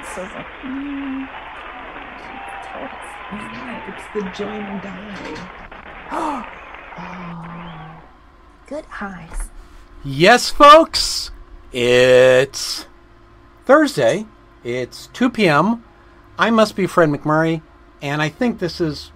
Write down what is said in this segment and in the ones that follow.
it. So it's like, mm, It's the join and die. oh, good eyes. Yes, folks, it's Thursday. It's 2 p.m. I must be Fred McMurray, and I think this is.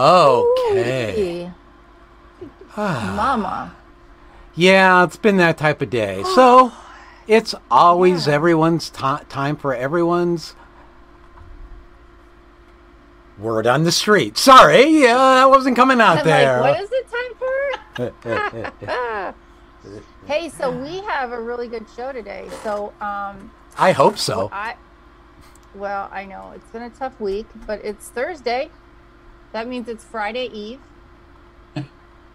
Okay. Mama. Yeah, it's been that type of day. So it's always everyone's ti time for everyone's word on the street. Sorry, yeah, that wasn't coming out I'm there. like, what is it time for? hey, so we have a really good show today. So, um, I hope so. I, well, I know it's been a tough week, but it's Thursday. That means it's Friday Eve.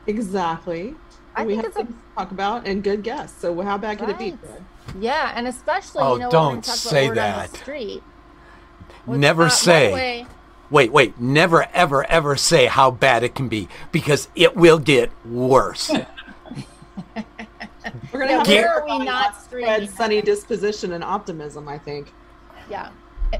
Exactly. I we think have it's a to talk about and good guests. So how bad could it be? Yeah, and especially Oh, you know don't when we talk say about word on that. the street. which, Never say. way, Wait, wait, never, ever, ever say how bad it can be because it will get worse. We're gonna Yeah, have where are we not about streaming? Fred's sunny disposition and optimism. I think. Yeah.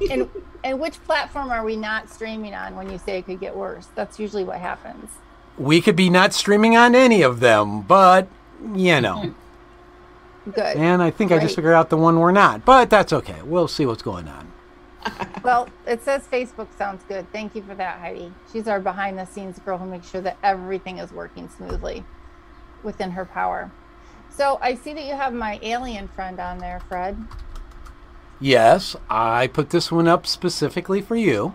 And and which platform are we not streaming on when you say it could get worse? That's usually what happens. we could be not streaming on any of them, but you know. Mm-hmm. Good. And I think I just figured out the one we're not, but that's okay. We'll see what's going on. Well, it says Facebook sounds good. Thank you for that, Heidi. She's our behind the scenes girl who makes sure that everything is working smoothly within her power. So I see that you have my alien friend on there, Fred. Yes, I put this one up specifically for you.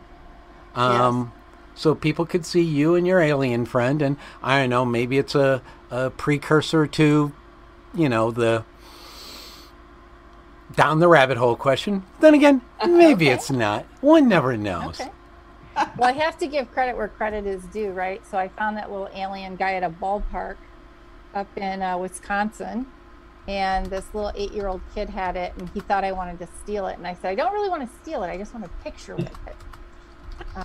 Um, So people could see you and your alien friend, and I don't know, maybe it's a, a precursor to, you know, the down the rabbit hole question. Then again, maybe Okay. it's not. One never knows. Okay. well, I have to give credit where credit is due, right? So I found that little alien guy at a ballpark up in uh, Wisconsin, and this little eight-year-old kid had it, and he thought I wanted to steal it, and I said I don't really want to steal it. I just want a picture with it.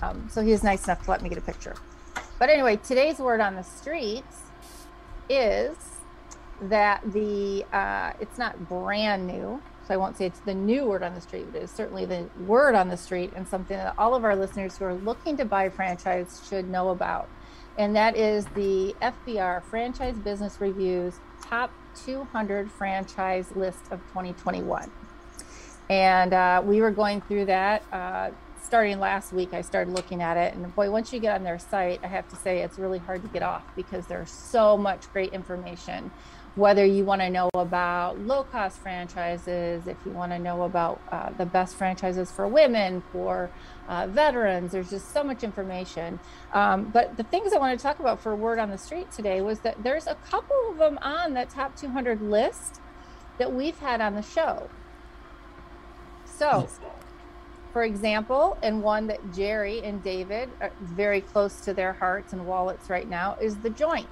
Um, so he was nice enough to let me get a picture. But anyway, today's word on the streets is that the uh, it's not brand new so i won't say it's the new word on the street but it is certainly the word on the street and something that all of our listeners who are looking to buy a franchise should know about and that is the fbr franchise business reviews top 200 franchise list of 2021 and uh, we were going through that uh, starting last week i started looking at it and boy once you get on their site i have to say it's really hard to get off because there's so much great information whether you want to know about low cost franchises if you want to know about uh, the best franchises for women for uh, veterans there's just so much information. Um, but the things i want to talk about for word on the street today was that there's a couple of them on that top 200 list that we've had on the show. So for example, and one that Jerry and David are very close to their hearts and wallets right now is the joint.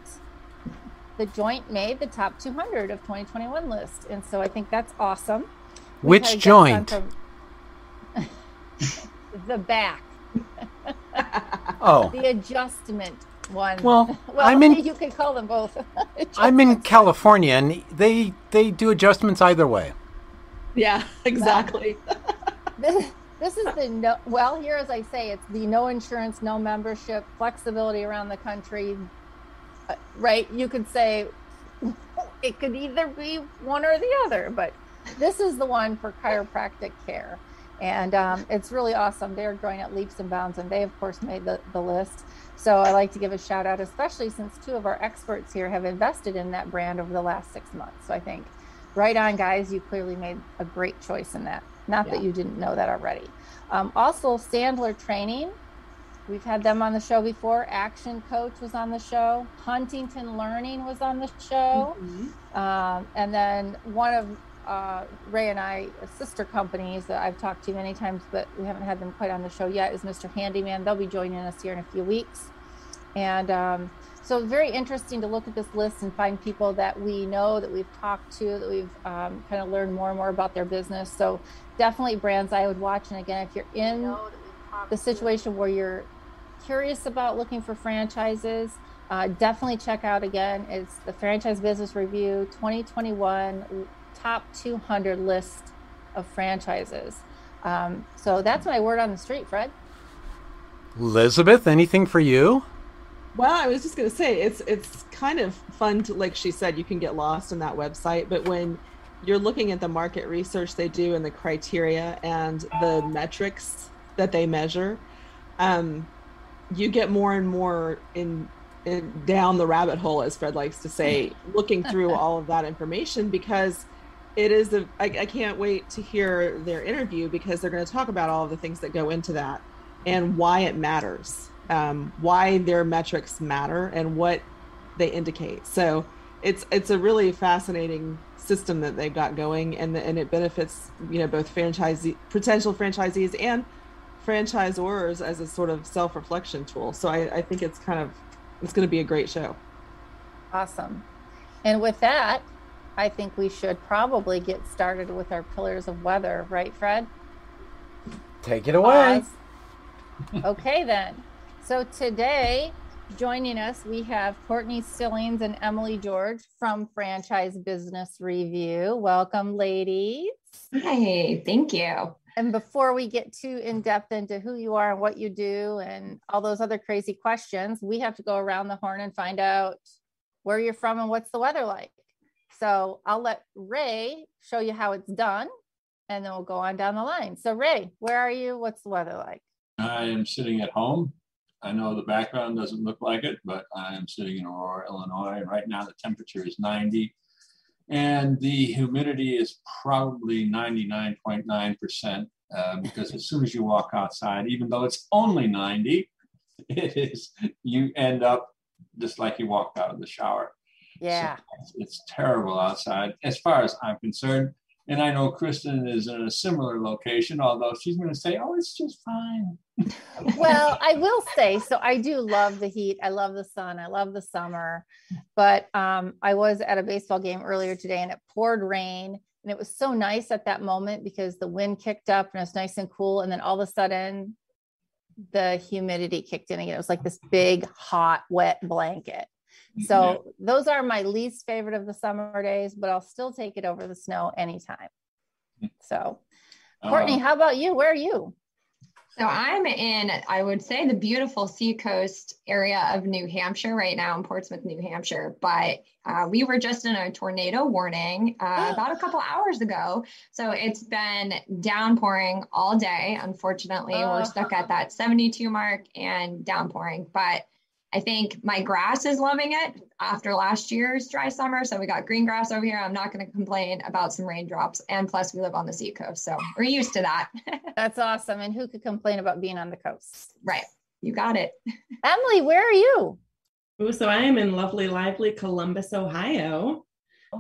The joint made the top 200 of 2021 list, and so I think that's awesome. We've Which had guests on joint? from- the back, Oh, the adjustment one. Well, well, I'm in- You could call them both. I'm in California, and they they do adjustments either way. Yeah, exactly. this, this is the no well here as i say it's the no insurance no membership flexibility around the country right? You could say it could either be one or the other but this is the one for chiropractic care. And um, it's really awesome. They're growing at leaps and bounds and they of course made the, the list. So i like to give a shout out especially since two of our experts here have invested in that brand over the last six months. So i think right on guys you clearly made a great choice in that. Not that you didn't know that already. Um, also sandler training We've had them on the show before. Action Coach was on the show. Huntington Learning was on the show. Mhm. Um, and then one of uh, Ray and I, sister companies that I've talked to many times, but we haven't had them quite on the show yet, is Mr. Handyman. They'll be joining us here in a few weeks. And um, so, very interesting to look at this list and find people that we know, that we've talked to, that we've um, kind of learned more and more about their business. So, definitely brands I would watch. And again, if you're in the situation where you're curious about looking for franchises, uh, definitely check out again. It's the Franchise Business Review 2021 top 200 list of franchises. Um, so that's my word on the street, Fred. Elizabeth, anything for you? Well, I was just going to say it's it's kind of fun to like she said you can get lost in that website, but when you're looking at the market research they do and the criteria and the metrics that they measure, um, you get more and more in, in down the rabbit hole, as Fred likes to say, looking through all of that information because it is a I, I can't wait to hear their interview because they're going to talk about all of the things that go into that and why it matters um, why their metrics matter and what they indicate. So it's it's a really fascinating system that they've got going and and it benefits you know both franchisee potential franchisees and franchisors as a sort of self-reflection tool so i, I think it's kind of it's going to be a great show Awesome. And with that, I think we should probably get started with our pillars of weather, right, Fred? Take it away. Pause. okay, then. So today, joining us, we have Courtney Stillings and Emily George from Franchise Business Review. Welcome, ladies. Hey, thank you. And before we get too in depth into who you are and what you do and all those other crazy questions, we have to go around the horn and find out where you're from and what's the weather like. So I'll let Ray show you how it's done and then we'll go on down the line. So, Ray, where are you? What's the weather like? I am sitting at home. I know the background doesn't look like it, but I am sitting in Aurora, Illinois. Right now, the temperature is 90, and the humidity is probably 99.9% uh, because as soon as you walk outside, even though it's only 90, it is, you end up just like you walked out of the shower. Yeah. So it's, it's terrible outside as far as I'm concerned. And I know Kristen is in a similar location, although she's going to say, oh, it's just fine. well, I will say, so I do love the heat. I love the sun. I love the summer. But um, I was at a baseball game earlier today and it poured rain. And it was so nice at that moment because the wind kicked up and it was nice and cool. And then all of a sudden, the humidity kicked in again. It was like this big, hot, wet blanket. So those are my least favorite of the summer days, but I'll still take it over the snow anytime. So, Courtney, Uh, how about you? Where are you? So I'm in, I would say, the beautiful seacoast area of New Hampshire right now in Portsmouth, New Hampshire. But uh, we were just in a tornado warning uh, about a couple hours ago. So it's been downpouring all day. Unfortunately, Oh. we're stuck at that 72 mark and downpouring. But I think my grass is loving it after last year's dry summer. So we got green grass over here. I'm not going to complain about some raindrops. And plus, we live on the seacoast. So we're used to that. That's awesome. And who could complain about being on the coast? right. You got it. Emily, where are you? Ooh, so I am in lovely, lively Columbus, Ohio,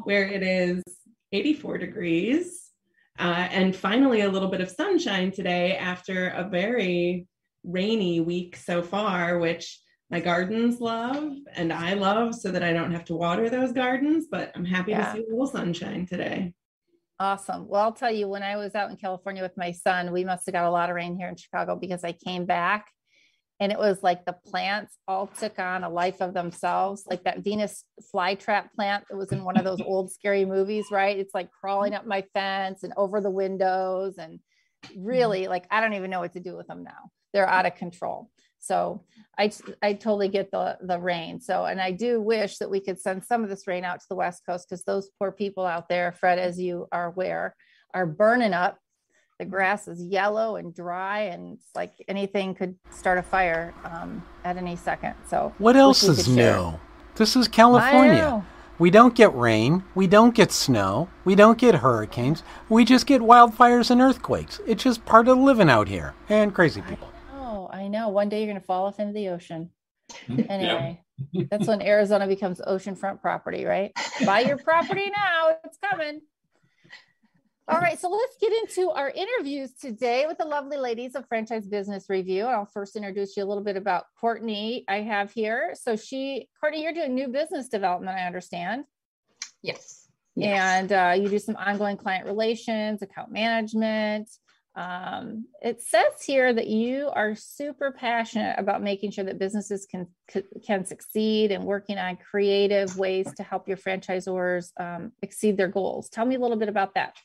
where it is 84 degrees uh, and finally a little bit of sunshine today after a very rainy week so far, which my gardens love and I love so that I don't have to water those gardens. But I'm happy Yeah. to see a little sunshine today. Awesome. Well, I'll tell you, when I was out in California with my son, we must have got a lot of rain here in Chicago because I came back and it was like the plants all took on a life of themselves. Like that Venus flytrap plant that was in one of those old scary movies, right? It's like crawling up my fence and over the windows. And really, like, I don't even know what to do with them now. They're out of control. So I, I totally get the, the rain. So, and I do wish that we could send some of this rain out to the West Coast because those poor people out there, Fred, as you are aware, are burning up. The grass is yellow and dry, and it's like anything could start a fire um, at any second. So, What else is could share. new? This is California. We don't get rain. We don't get snow. We don't get hurricanes. We just get wildfires and earthquakes. It's just part of living out here. And crazy people. I know. One day you're going to fall off into the ocean. Anyway, that's when Arizona becomes oceanfront property, right? Buy your property now. It's coming. All right, so let's get into our interviews today with the lovely ladies of Franchise Business Review. I'll first introduce you a little bit about Courtney. I have here. So she, Courtney, you're doing new business development, I understand. Yes. yes. And uh, you do some ongoing client relations, account management. Um, it says here that you are super passionate about making sure that businesses can can succeed and working on creative ways to help your franchisors um, exceed their goals. Tell me a little bit about that.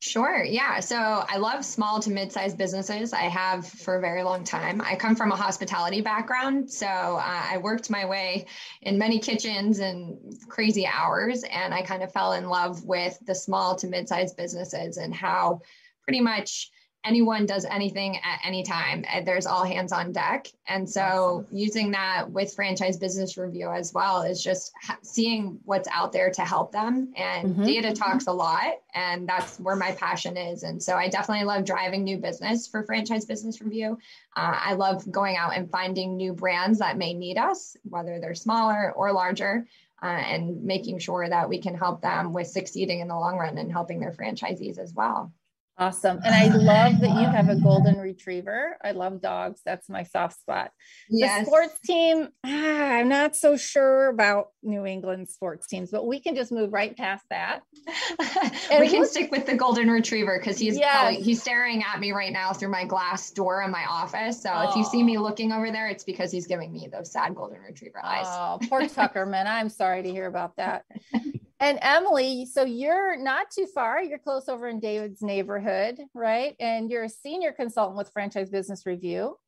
Sure. Yeah. So I love small to mid sized businesses. I have for a very long time. I come from a hospitality background. So uh, I worked my way in many kitchens and crazy hours. And I kind of fell in love with the small to mid sized businesses and how pretty much anyone does anything at any time. There's all hands on deck. And so using that with franchise business review as well is just ha- seeing what's out there to help them. And mm-hmm. data talks a lot. And that's where my passion is. And so I definitely love driving new business for franchise business review. Uh, I love going out and finding new brands that may need us, whether they're smaller or larger. Uh, and making sure that we can help them with succeeding in the long run and helping their franchisees as well. Awesome. And I love that you have a golden retriever. I love dogs. That's my soft spot. Yes. The sports team, ah, I'm not so sure about New England sports teams, but we can just move right past that. we can stick with the golden retriever because he's yes. probably, he's staring at me right now through my glass door in my office. So oh. if you see me looking over there, it's because he's giving me those sad golden retriever eyes. Oh, poor Tuckerman. I'm sorry to hear about that. And Emily, so you're not too far. You're close over in David's neighborhood, right? And you're a senior consultant with Franchise Business Review.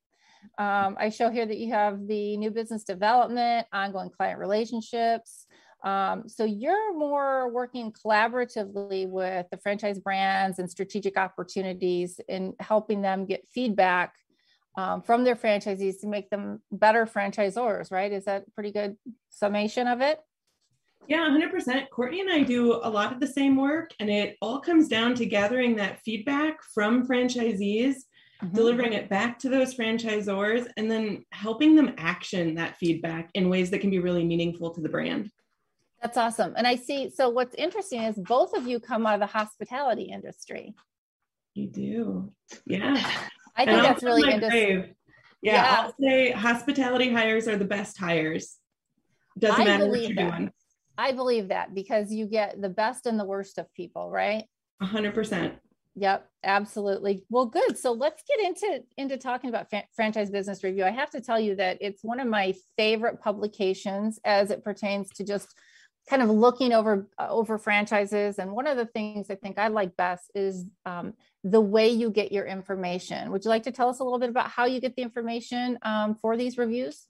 Um, I show here that you have the new business development, ongoing client relationships. Um, so you're more working collaboratively with the franchise brands and strategic opportunities in helping them get feedback um, from their franchisees to make them better franchisors, right? Is that a pretty good summation of it? Yeah, 100%. Courtney and I do a lot of the same work, and it all comes down to gathering that feedback from franchisees, mm-hmm. delivering it back to those franchisors, and then helping them action that feedback in ways that can be really meaningful to the brand. That's awesome. And I see, so what's interesting is both of you come out of the hospitality industry. You do. Yeah. I think that's really interesting. Yeah, yeah, I'll say hospitality hires are the best hires. Doesn't I matter what you're that. doing. I believe that because you get the best and the worst of people, right? A hundred percent. Yep, absolutely. Well, good. So let's get into into talking about fa- franchise business review. I have to tell you that it's one of my favorite publications as it pertains to just kind of looking over uh, over franchises. And one of the things I think I like best is um, the way you get your information. Would you like to tell us a little bit about how you get the information um, for these reviews?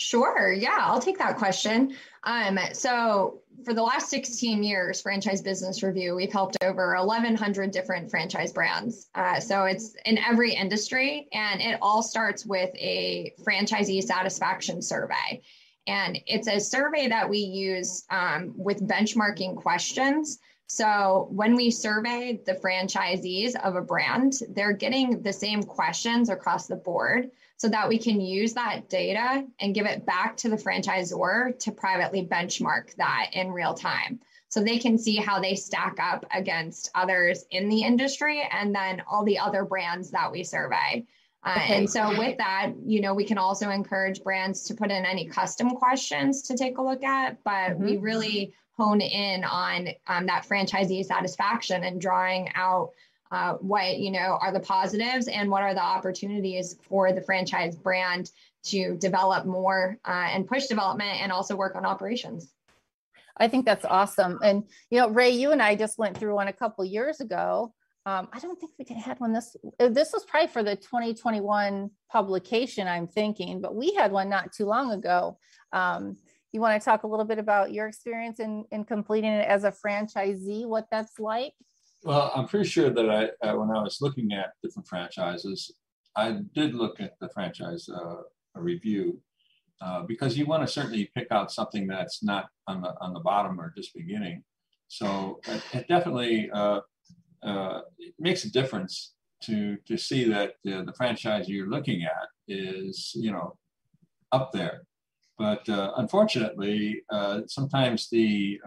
Sure. Yeah, I'll take that question. Um, so, for the last 16 years, Franchise Business Review, we've helped over 1,100 different franchise brands. Uh, so, it's in every industry, and it all starts with a franchisee satisfaction survey. And it's a survey that we use um, with benchmarking questions. So, when we survey the franchisees of a brand, they're getting the same questions across the board so that we can use that data and give it back to the franchisor to privately benchmark that in real time. So they can see how they stack up against others in the industry and then all the other brands that we survey. Uh, okay. And so, with that, you know, we can also encourage brands to put in any custom questions to take a look at, but mm-hmm. we really hone in on um, that franchisee satisfaction and drawing out uh, what you know are the positives and what are the opportunities for the franchise brand to develop more uh, and push development and also work on operations. I think that's awesome. And you know ray you and i just went through one a couple years ago. Um, i don't think we had one this this was probably for the 2021 publication i'm thinking but we had one not too long ago. Um, you want to talk a little bit about your experience in, in completing it as a franchisee what that's like well, I'm pretty sure that I, uh, when I was looking at different franchises, I did look at the franchise uh, review uh, because you want to certainly pick out something that's not on the on the bottom or just beginning. So it, it definitely uh, uh, it makes a difference to to see that the franchise you're looking at is you know up there. But unfortunately, sometimes the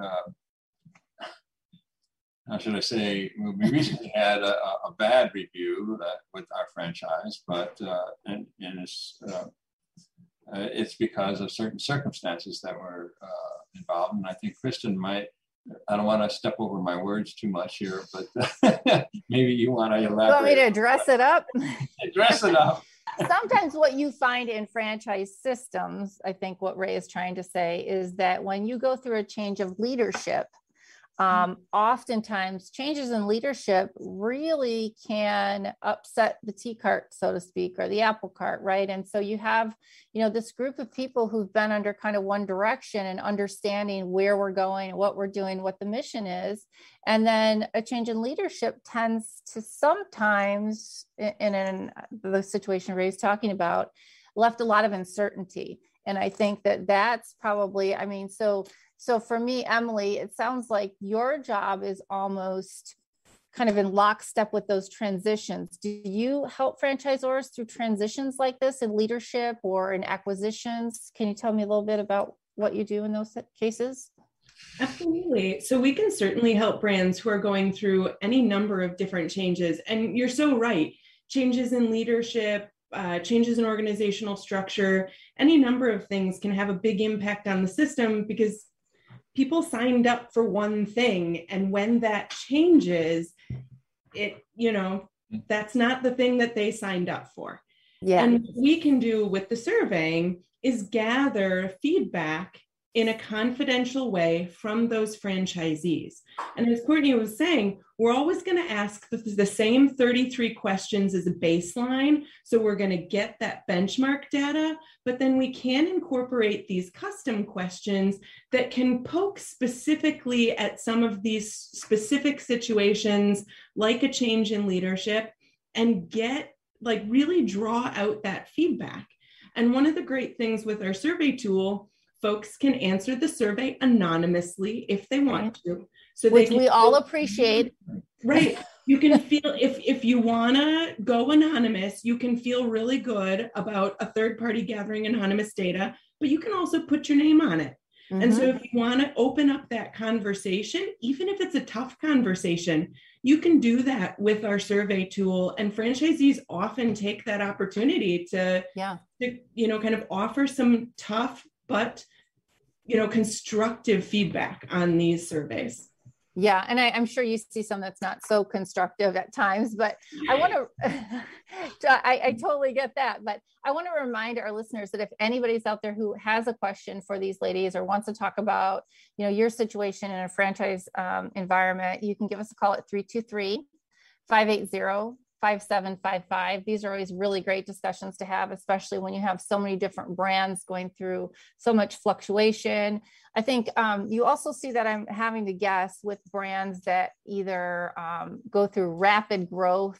how should I say, we recently had a, a bad review with our franchise, but uh, and, and it's uh, uh, it's because of certain circumstances that were uh, involved. And I think Kristen might. I don't want to step over my words too much here, but maybe you want to elaborate. You want me to dress it up? dress it up. Sometimes what you find in franchise systems, I think what Ray is trying to say is that when you go through a change of leadership, um, oftentimes changes in leadership really can upset the tea cart so to speak or the apple cart right? And so you have you know this group of people who've been under kind of one direction and understanding where we're going what we're doing what the mission is. And then a change in leadership tends to sometimes in, in the situation ray's talking about left a lot of uncertainty. And i think that that's probably i mean so so for me, Emily, it sounds like your job is almost kind of in lockstep with those transitions. Do you help franchisors through transitions like this in leadership or in acquisitions? Can you tell me a little bit about what you do in those cases? Absolutely. So we can certainly help brands who are going through any number of different changes. And you're so right. Changes in leadership, uh, changes in organizational structure, any number of things can have a big impact on the system because people signed up for one thing and when that changes it you know that's not the thing that they signed up for. Yeah. And what we can do with the surveying is gather feedback in a confidential way from those franchisees. And as Courtney was saying, we're always going to ask the, the, same 33 questions as a baseline. So we're going to get that benchmark data, but then we can incorporate these custom questions that can poke specifically at some of these specific situations, like a change in leadership, and get like really draw out that feedback. And one of the great things with our survey tool folks can answer the survey anonymously if they want to. So Which we all appreciate. Right. You can feel if if you wanna go anonymous, you can feel really good about a third party gathering anonymous data, but you can also put your name on it. Mm-hmm. And so mm-hmm. if you want to open up that conversation, even if it's a tough conversation, you can do that with our survey tool. And franchisees often take that opportunity to, yeah. to you know, kind of offer some tough but you know constructive feedback on these surveys. Yeah and I, am sure you see some that's not so constructive at times but i want to I, I totally get that but i want to remind our listeners that if anybody's out there who has a question for these ladies or wants to talk about you know your situation in a franchise um, environment you can give us a call at 323 580 5755. These are always really great discussions to have, especially when you have so many different brands going through so much fluctuation. I think um, you also see that I'm having to guess with brands that either um, go through rapid growth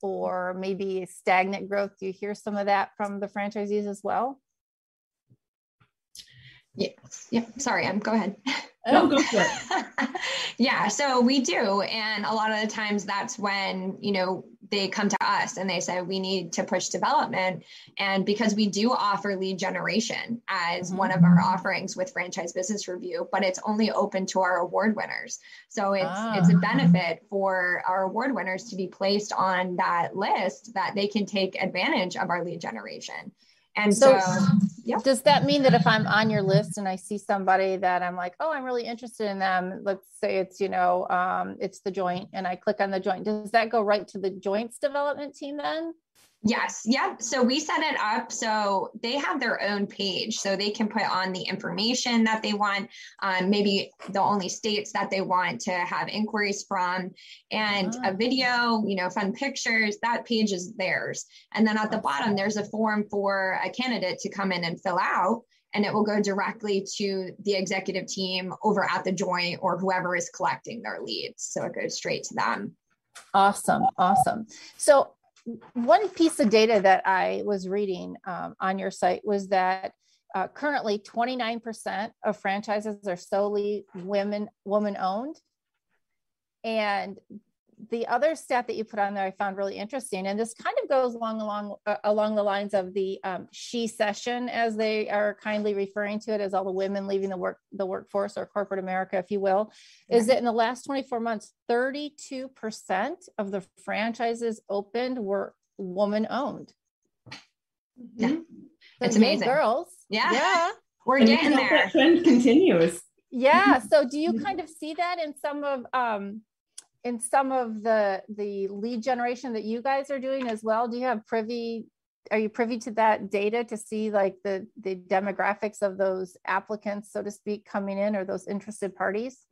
or maybe stagnant growth. Do you hear some of that from the franchisees as well? Yes. Yep. Sorry, I'm go ahead. No, go for it. yeah, so we do. And a lot of the times that's when, you know, they come to us and they say we need to push development and because we do offer lead generation as mm-hmm. one of our offerings with franchise business review but it's only open to our award winners so it's ah. it's a benefit for our award winners to be placed on that list that they can take advantage of our lead generation and so, so yeah. does that mean that if I'm on your list and I see somebody that I'm like, oh, I'm really interested in them, let's say it's, you know, um, it's the joint and I click on the joint, does that go right to the joints development team then? Yes. Yep. So we set it up so they have their own page, so they can put on the information that they want, um, maybe the only states that they want to have inquiries from, and a ah. video, you know, fun pictures. That page is theirs, and then at the bottom there's a form for a candidate to come in and fill out. And it will go directly to the executive team over at the joint or whoever is collecting their leads. So it goes straight to them. Awesome. Awesome. So one piece of data that I was reading um, on your site was that uh, currently 29% of franchises are solely women woman owned, and the other stat that you put on there I found really interesting, and this kind of goes along along uh, along the lines of the um, she-cession, as they are kindly referring to it, as all the women leaving the work the workforce or corporate America, if you will, is that in the last 24 months, 32 percent of the franchises opened were woman-owned. Yeah. So It's amazing. girls. Yeah. yeah. We're And getting hope that trend continues. yeah so do you kind of see that in some of um in some of the the lead generation that you guys are doing as well do you have privy are you privy to that data to see like the the demographics of those applicants so to speak coming in or those interested parties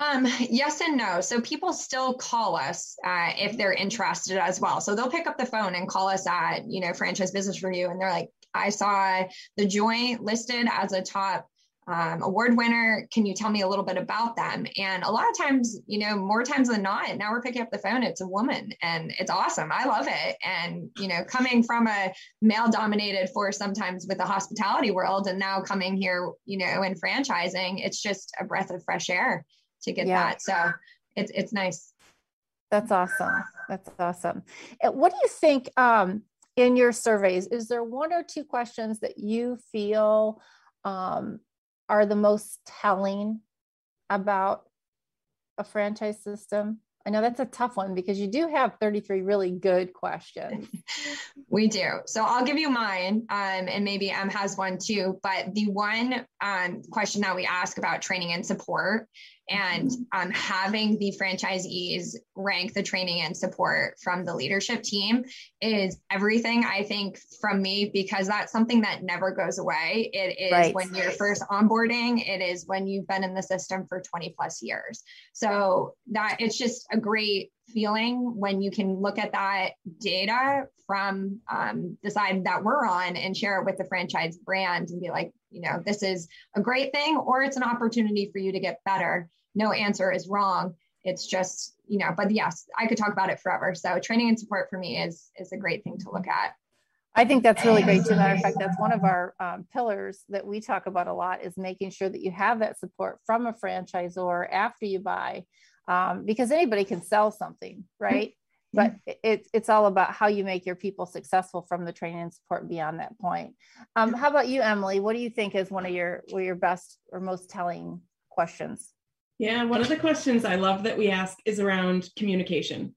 Um, yes and no. So people still call us uh, if they're interested as well. So they'll pick up the phone and call us at, you know, Franchise Business Review, and they're like, "I saw the joint listed as a top um, award winner. Can you tell me a little bit about them?" And a lot of times, you know, more times than not, now we're picking up the phone. It's a woman, and it's awesome. I love it. And you know, coming from a male-dominated force sometimes with the hospitality world, and now coming here, you know, in franchising, it's just a breath of fresh air to get Yeah. that. So it's it's nice. that's awesome that's awesome what do you think um in your surveys is there one or two questions that you feel um are the most telling about a franchise system i know that's a tough one because you do have 33 really good questions We do. So I'll give you mine, um, and maybe M has one too. But the one um, question that we ask about training and support, and um, having the franchisees rank the training and support from the leadership team is everything. I think from me because that's something that never goes away. It is Right. when you're first onboarding. It is when you've been in the system for 20 plus years. So that it's just a great feeling when you can look at that data from um, the side that we're on and share it with the franchise brand and be like, you know, this is a great thing or it's an opportunity for you to get better. No answer is wrong. It's just, you know, but yes, I could talk about it forever. So training and support for me is is a great thing to look at. I think that's really great too. Matter of fact, that's one of our um, pillars that we talk about a lot is making sure that you have that support from a franchisor after you buy, um, because anybody can sell something, right? But it- it's it's all about how you make your people successful from the training and support beyond that point. Um, how about you, Emily? What do you think is one of your one of your best or most telling questions? Yeah, one of the questions I love that we ask is around communication,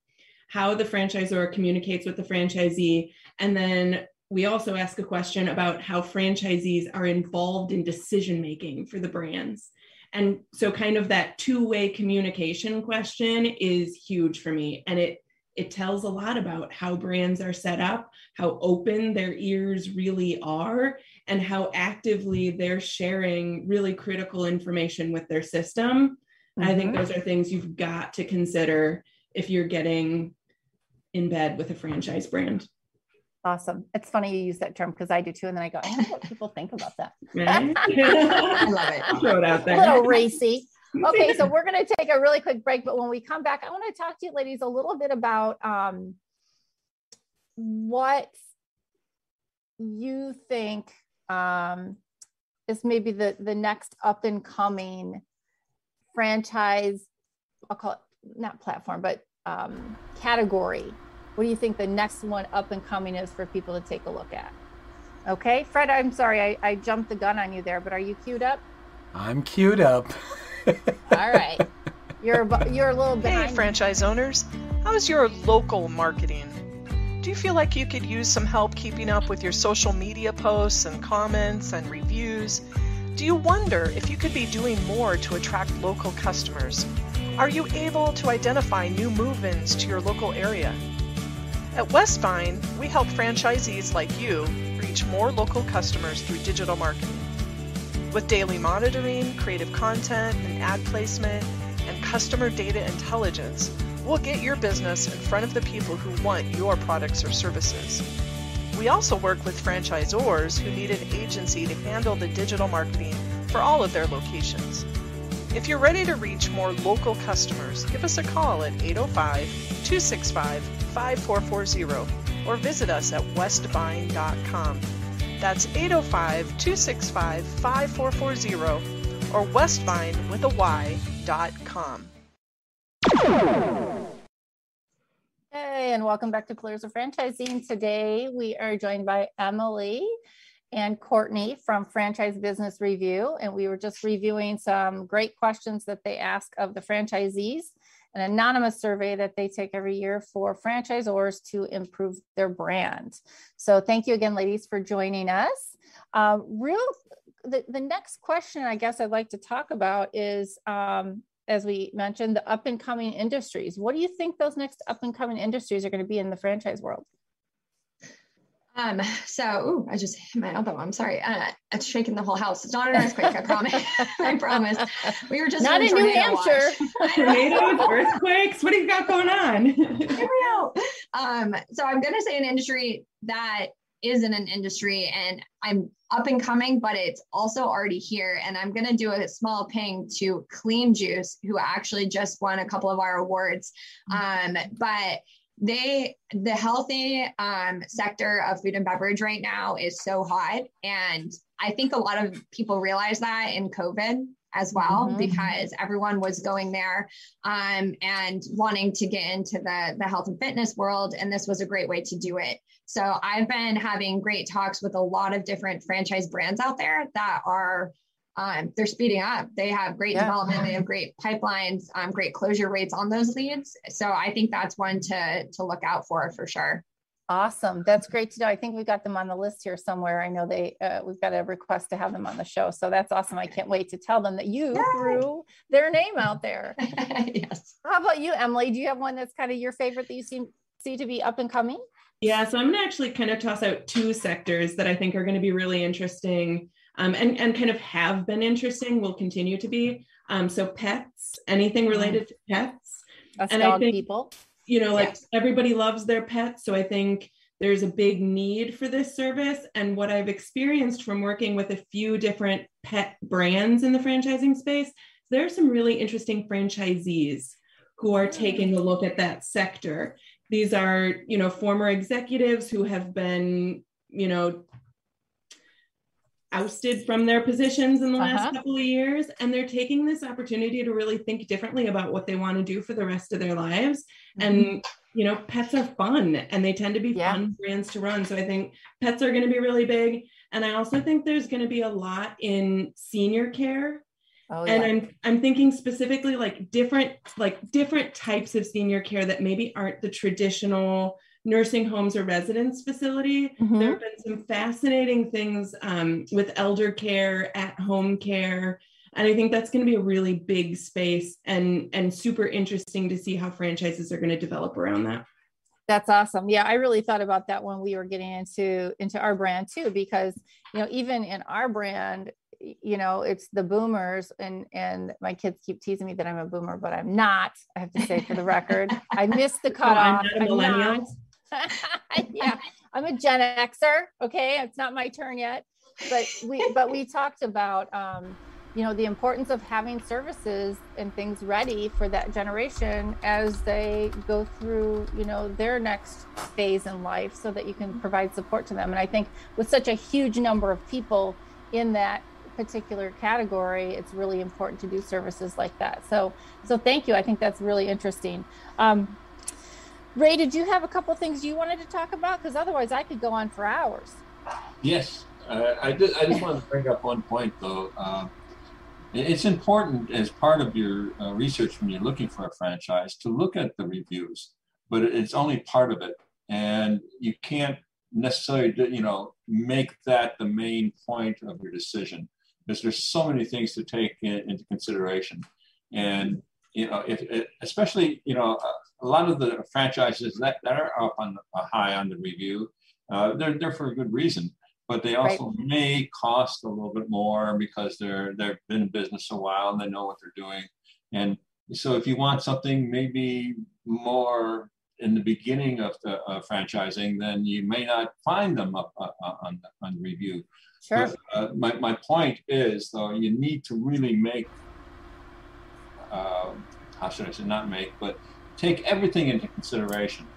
how the franchisor communicates with the franchisee. And then we also ask a question about how franchisees are involved in decision making for the brands. And so kind of that two-way communication question is huge for me and it it tells a lot about how brands are set up, how open their ears really are, and how actively they're sharing really critical information with their system. I think Mhm. those are things you've got to consider if you're getting in bed with a franchise brand. awesome. It's funny you use that term because I do too, and then I go, I wonder what people think about that. Right? I love it. I'll throw it out A little racy. okay, so we're going to take a really quick break, but when we come back, I want to talk to you ladies a little bit about um, what you think um, is maybe the the next up and coming franchise. I'll call it not platform, but um, category. What do you think the next one up and coming is for people to take a look at? Okay, Fred, I'm sorry, I, I jumped the gun on you there, but are you queued up? I'm queued up. All right. You're you're a little Hey, behind. me. franchise owners, how's your local marketing? Do you feel like you could use some help keeping up with your social media posts and comments and reviews? Do you wonder if you could be doing more to attract local customers? Are you able to identify new move ins to your local area? At Westvine, we help franchisees like you reach more local customers through digital marketing. With daily monitoring, creative content, and ad placement, and customer data intelligence, we'll get your business in front of the people who want your products or services. We also work with franchisors who need an agency to handle the digital marketing for all of their locations. If you're ready to reach more local customers, give us a call at 805 265 5440 or visit us at westvine.com. That's 805 265 5440 or westvine with a Y dot com. Hey, and welcome back to Pillars of Franchising. Today we are joined by Emily and Courtney from Franchise Business Review, and we were just reviewing some great questions that they ask of the franchisees, an anonymous survey that they take every year for franchisors to improve their brand. So thank you again, ladies, for joining us. Um, real, the, the next question I guess I'd like to talk about is um, as we mentioned, the up and coming industries. What do you think those next up and coming industries are going to be in the franchise world? Um, so ooh, I just hit my elbow. I'm sorry. Uh, it's shaking the whole house. It's not an earthquake. I promise. I promise. We were just not in New Hampshire. Tornadoes, earthquakes. What do you got going on? Here we go. Um, so I'm going to say an industry that is in an industry and I'm up and coming, but it's also already here. And I'm going to do a small ping to Clean Juice, who actually just won a couple of our awards. Mm-hmm. Um, but they, the healthy um, sector of food and beverage right now is so hot. And I think a lot of people realize that in COVID as well mm-hmm. because everyone was going there um, and wanting to get into the the health and fitness world and this was a great way to do it. So i've been having great talks with a lot of different franchise brands out there that are um, they're speeding up. They have great yeah. development. They have great pipelines um, great closure rates on those leads. So i think that's one to to look out for for sure Awesome. That's great to know. I think we've got them on the list here somewhere. I know they, uh, we've got a request to have them on the show. So that's awesome. I can't wait to tell them that you Yay. threw their name out there. yes. How about you, Emily? Do you have one that's kind of your favorite that you seem, see to be up and coming? Yeah. So I'm going to actually kind of toss out two sectors that I think are going to be really interesting um, and, and kind of have been interesting, will continue to be. Um, so pets, anything mm. related to pets. Us and dog I think, people you know, like yes. everybody loves their pets. So I think there's a big need for this service. And what I've experienced from working with a few different pet brands in the franchising space, there are some really interesting franchisees who are mm. taking a look at that sector. These are, you know, former executives who have been, you know, ousted from their positions in the last uh-huh. couple of years and they're taking this opportunity to really think differently about what they want to do for the rest of their lives mm-hmm. and you know pets are fun and they tend to be yeah. fun brands to run so i think pets are going to be really big and i also think there's going to be a lot in senior care Oh, yeah. and I'm I'm thinking specifically like different like different types of senior care that maybe aren't the traditional nursing homes or residence facility. Mm-hmm. There have been some fascinating things um, with elder care, at home care. And I think that's going to be a really big space and, and super interesting to see how franchises are going to develop around that. That's awesome. Yeah, I really thought about that when we were getting into into our brand too, because you know, even in our brand, you know, it's the boomers and and my kids keep teasing me that I'm a boomer, but I'm not. I have to say for the record, I missed the cutoff. I'm not a millennial. yeah, I'm a Gen Xer. Okay, it's not my turn yet, but we but we talked about um, you know the importance of having services and things ready for that generation as they go through you know their next phase in life, so that you can provide support to them. And I think with such a huge number of people in that particular category it's really important to do services like that so so thank you i think that's really interesting um, Ray, did you have a couple things you wanted to talk about? Because otherwise, I could go on for hours. Yes, uh, I, did, I just wanted to bring up one point, though. Uh, it's important as part of your uh, research when you're looking for a franchise to look at the reviews, but it's only part of it, and you can't necessarily, you know, make that the main point of your decision because there's so many things to take in, into consideration, and you know, if, especially you know a lot of the franchises that, that are up on uh, high on the review, uh, they're there for a good reason, but they also right. may cost a little bit more because they're they've been in business a while and they know what they're doing. And so, if you want something maybe more in the beginning of the uh, franchising, then you may not find them up uh, uh on on review. Sure. But, uh, my my point is though, you need to really make. how should I say? Not make, but take everything into consideration.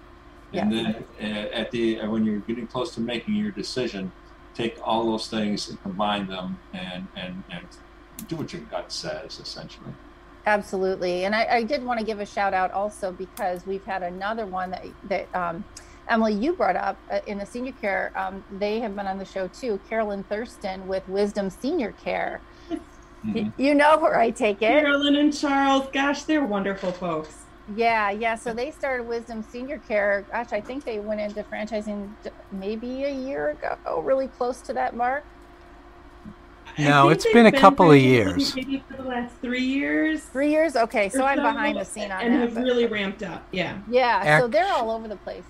And then uh, at the uh, when you're getting close to making your decision, take all those things and combine them and and, and do what your gut says essentially. Absolutely. And I, I did want to give a shout out also because we've had another one that, that um, Emily, you brought up uh, in the senior care. Um, they have been on the show too. Carolyn Thurston with Wisdom Senior Care. Mm-hmm. You know where I take it. Carolyn and Charles, gosh, they're wonderful folks. Yeah, yeah. So they started Wisdom Senior Care. Gosh, I think they went into franchising maybe a year ago, really close to that mark. No, it's been a couple of years. Maybe for the last three years. Three years? Okay, so I'm behind the scene on that. and that. have really ramped up. Yeah. Yeah, Ac- so they're all over the place.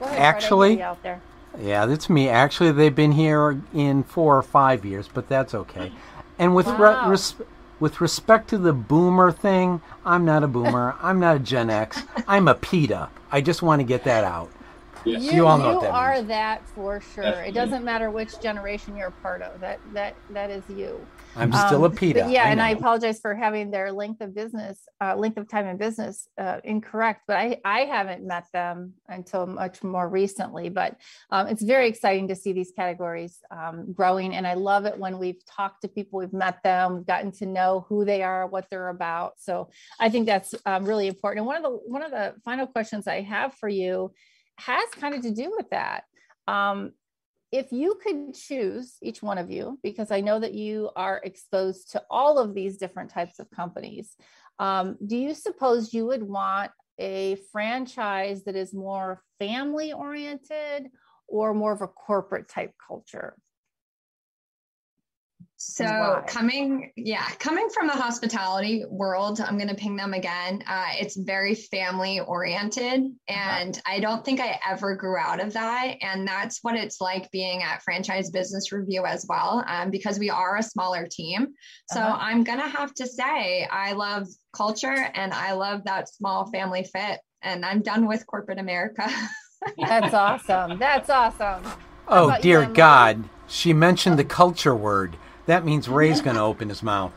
Ahead, Actually, out there. yeah, that's me. Actually, they've been here in four or five years, but that's okay. And with wow. re- res- with respect to the boomer thing, I'm not a boomer. I'm not a Gen X. I'm a PETA. I just want to get that out. Yes. You, you, all know you that are means. that for sure. Definitely. It doesn't matter which generation you're a part of. That that that is you. I'm still um, a PETA. Yeah, I and I apologize for having their length of business, uh, length of time in business uh, incorrect. But I I haven't met them until much more recently. But um, it's very exciting to see these categories um, growing, and I love it when we've talked to people, we've met them, we've gotten to know who they are, what they're about. So I think that's um, really important. And one of the one of the final questions I have for you has kind of to do with that. Um, if you could choose each one of you, because I know that you are exposed to all of these different types of companies, um, do you suppose you would want a franchise that is more family oriented or more of a corporate type culture? So coming, yeah, coming from the hospitality world, I'm going to ping them again. Uh, it's very family oriented, and uh-huh. I don't think I ever grew out of that. And that's what it's like being at Franchise Business Review as well, um, because we are a smaller team. So uh-huh. I'm going to have to say I love culture and I love that small family fit. And I'm done with corporate America. that's awesome. That's awesome. Oh dear God, she mentioned the culture word. That means Ray's going to open his mouth.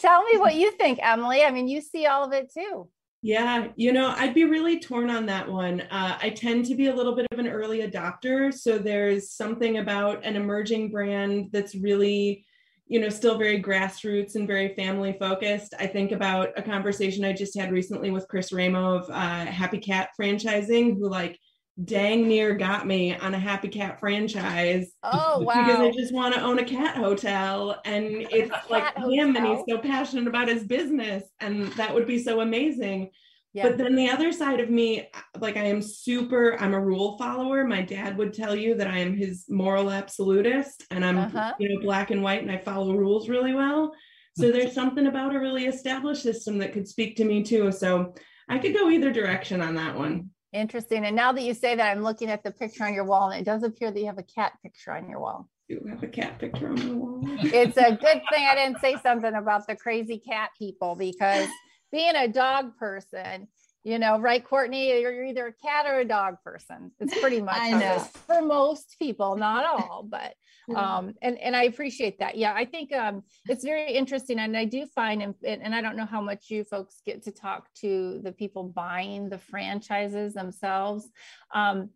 Tell me what you think, Emily. I mean, you see all of it too. Yeah, you know, I'd be really torn on that one. Uh, I tend to be a little bit of an early adopter. So there's something about an emerging brand that's really, you know, still very grassroots and very family focused. I think about a conversation I just had recently with Chris Ramo of uh, Happy Cat Franchising, who like dang near got me on a happy cat franchise. Oh wow. Because I just want to own a cat hotel and it's like him and he's so passionate about his business and that would be so amazing. Yeah. But then the other side of me, like I am super, I'm a rule follower. My dad would tell you that I am his moral absolutist and I'm, uh-huh. you know, black and white and I follow rules really well. So there's something about a really established system that could speak to me too. So I could go either direction on that one. Interesting. And now that you say that, I'm looking at the picture on your wall, and it does appear that you have a cat picture on your wall. You have a cat picture on the wall. it's a good thing I didn't say something about the crazy cat people because being a dog person, you know, right, Courtney? You're either a cat or a dog person. It's pretty much I know. for most people, not all, but um, and and I appreciate that. Yeah, I think um, it's very interesting, and I do find, and, and I don't know how much you folks get to talk to the people buying the franchises themselves. Um,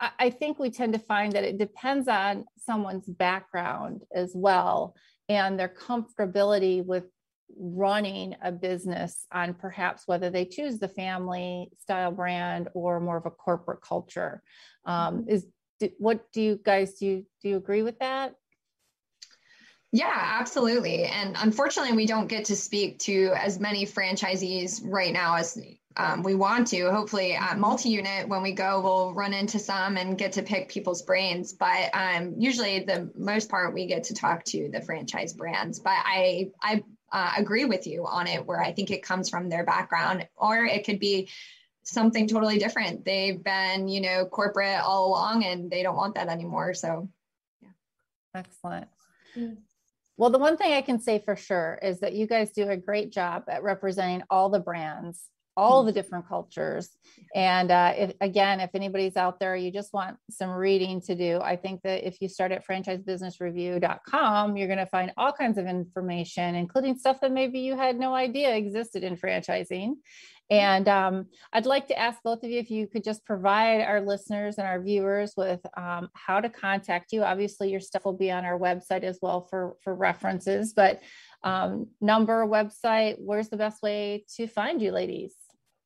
I, I think we tend to find that it depends on someone's background as well and their comfortability with running a business on perhaps whether they choose the family style brand or more of a corporate culture um, mm-hmm. is what do you guys do you, do you agree with that yeah, absolutely. And unfortunately, we don't get to speak to as many franchisees right now as um, we want to. Hopefully, at mm-hmm. multi unit, when we go, we'll run into some and get to pick people's brains. But um, usually, the most part, we get to talk to the franchise brands. But I, I uh, agree with you on it, where I think it comes from their background, or it could be something totally different. They've been, you know, corporate all along and they don't want that anymore. So, yeah. Excellent. Mm. Well, the one thing I can say for sure is that you guys do a great job at representing all the brands all the different cultures. And uh, if, again, if anybody's out there, you just want some reading to do, I think that if you start at franchisebusinessreview.com, you're going to find all kinds of information, including stuff that maybe you had no idea existed in franchising. And um, I'd like to ask both of you if you could just provide our listeners and our viewers with um, how to contact you. Obviously, your stuff will be on our website as well for, for references, but um, number, website, where's the best way to find you, ladies?